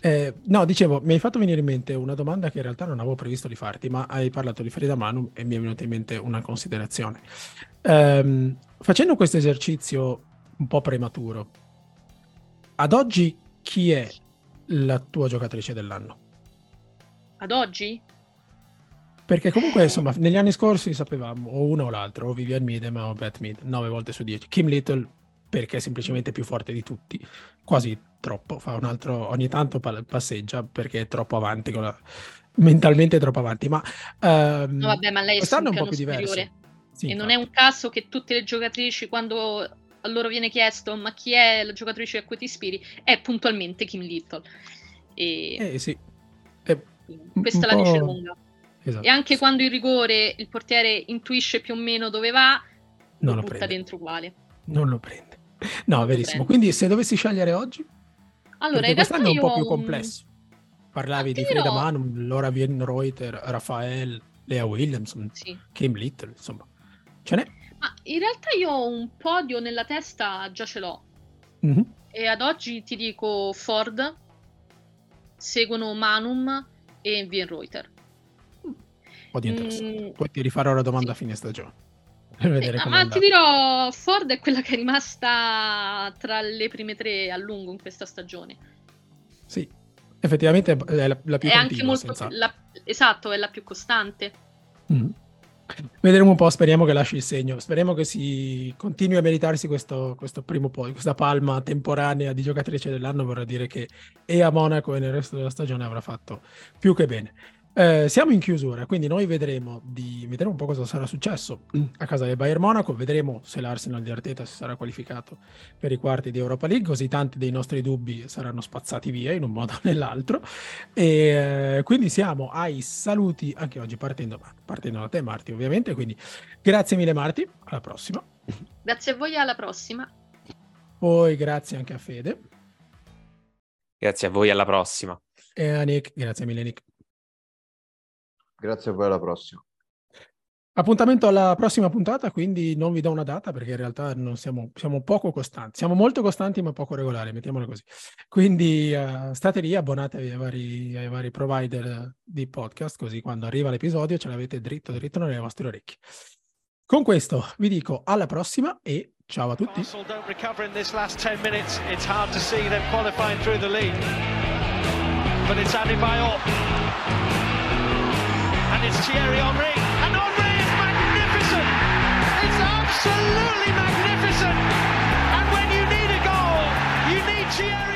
Eh, no, dicevo, mi hai fatto venire in mente una domanda che in realtà non avevo previsto di farti, ma hai parlato di Frida Manum e mi è venuta in mente una considerazione. Um, facendo questo esercizio un po' prematuro, ad oggi chi è la tua giocatrice dell'anno? Ad oggi? Perché comunque, insomma, negli anni scorsi sapevamo o uno o l'altro, o Vivian Miedem o Beth Mead, 9 volte su 10. Kim Little perché è semplicemente più forte di tutti, quasi troppo, fa un altro, ogni tanto passeggia perché è troppo avanti, la... mentalmente è troppo avanti, ma, um, no, vabbè, ma lei è un po' più diverso. Sì, e infatti. non è un caso che tutte le giocatrici, quando a loro viene chiesto ma chi è la giocatrice a cui ti ispiri, è puntualmente Kim Little. E... Eh sì. È Questa la dice lunga. Esatto. E anche quando in rigore il portiere intuisce più o meno dove va, non lo, lo butta prende. dentro uguale. Non lo prende. No, non verissimo. Quindi se dovessi scegliere oggi? Allora, Perché quest'anno è un po' più complesso. Parlavi di Frida dirò... Manum, Laura Reuter, Raffaele, Lea Williams, sì. Kim Little, insomma. Ce n'è? Ma in realtà io un podio nella testa già ce l'ho. Mm-hmm. E ad oggi ti dico Ford, seguono Manum e Vien Reuter po' di interessante. Mm. Poi ti rifarò la domanda a fine stagione. Eh, ma ti dirò, Ford è quella che è rimasta tra le prime tre a lungo in questa stagione. Sì, effettivamente è la, la più è anche molto la, esatto, è la più costante. Mm. Vedremo un po', speriamo che lasci il segno, speriamo che si continui a meritarsi questo, questo primo po', questa palma temporanea di giocatrice dell'anno, vorrà dire che e a Monaco e nel resto della stagione avrà fatto più che bene. Eh, siamo in chiusura, quindi noi vedremo, di, vedremo un po' cosa sarà successo a casa del Bayern Monaco, vedremo se l'Arsenal di Arteta si sarà qualificato per i quarti di Europa League, così tanti dei nostri dubbi saranno spazzati via in un modo o nell'altro. E eh, quindi siamo ai saluti anche oggi partendo, partendo da te Marti ovviamente, quindi grazie mille Marti, alla prossima. Grazie a voi alla prossima. Poi grazie anche a Fede. Grazie a voi alla prossima. E a Nick, grazie mille Nick. Grazie a voi, alla prossima. Appuntamento alla prossima puntata, quindi non vi do una data perché in realtà non siamo, siamo poco costanti, siamo molto costanti ma poco regolari, mettiamola così. Quindi uh, state lì, abbonatevi ai vari, ai vari provider di podcast, così quando arriva l'episodio ce l'avete dritto dritto nelle vostre orecchie. Con questo vi dico alla prossima e ciao a tutti. But It's Thierry Henry, and Henry is magnificent. It's absolutely magnificent. And when you need a goal, you need Thierry.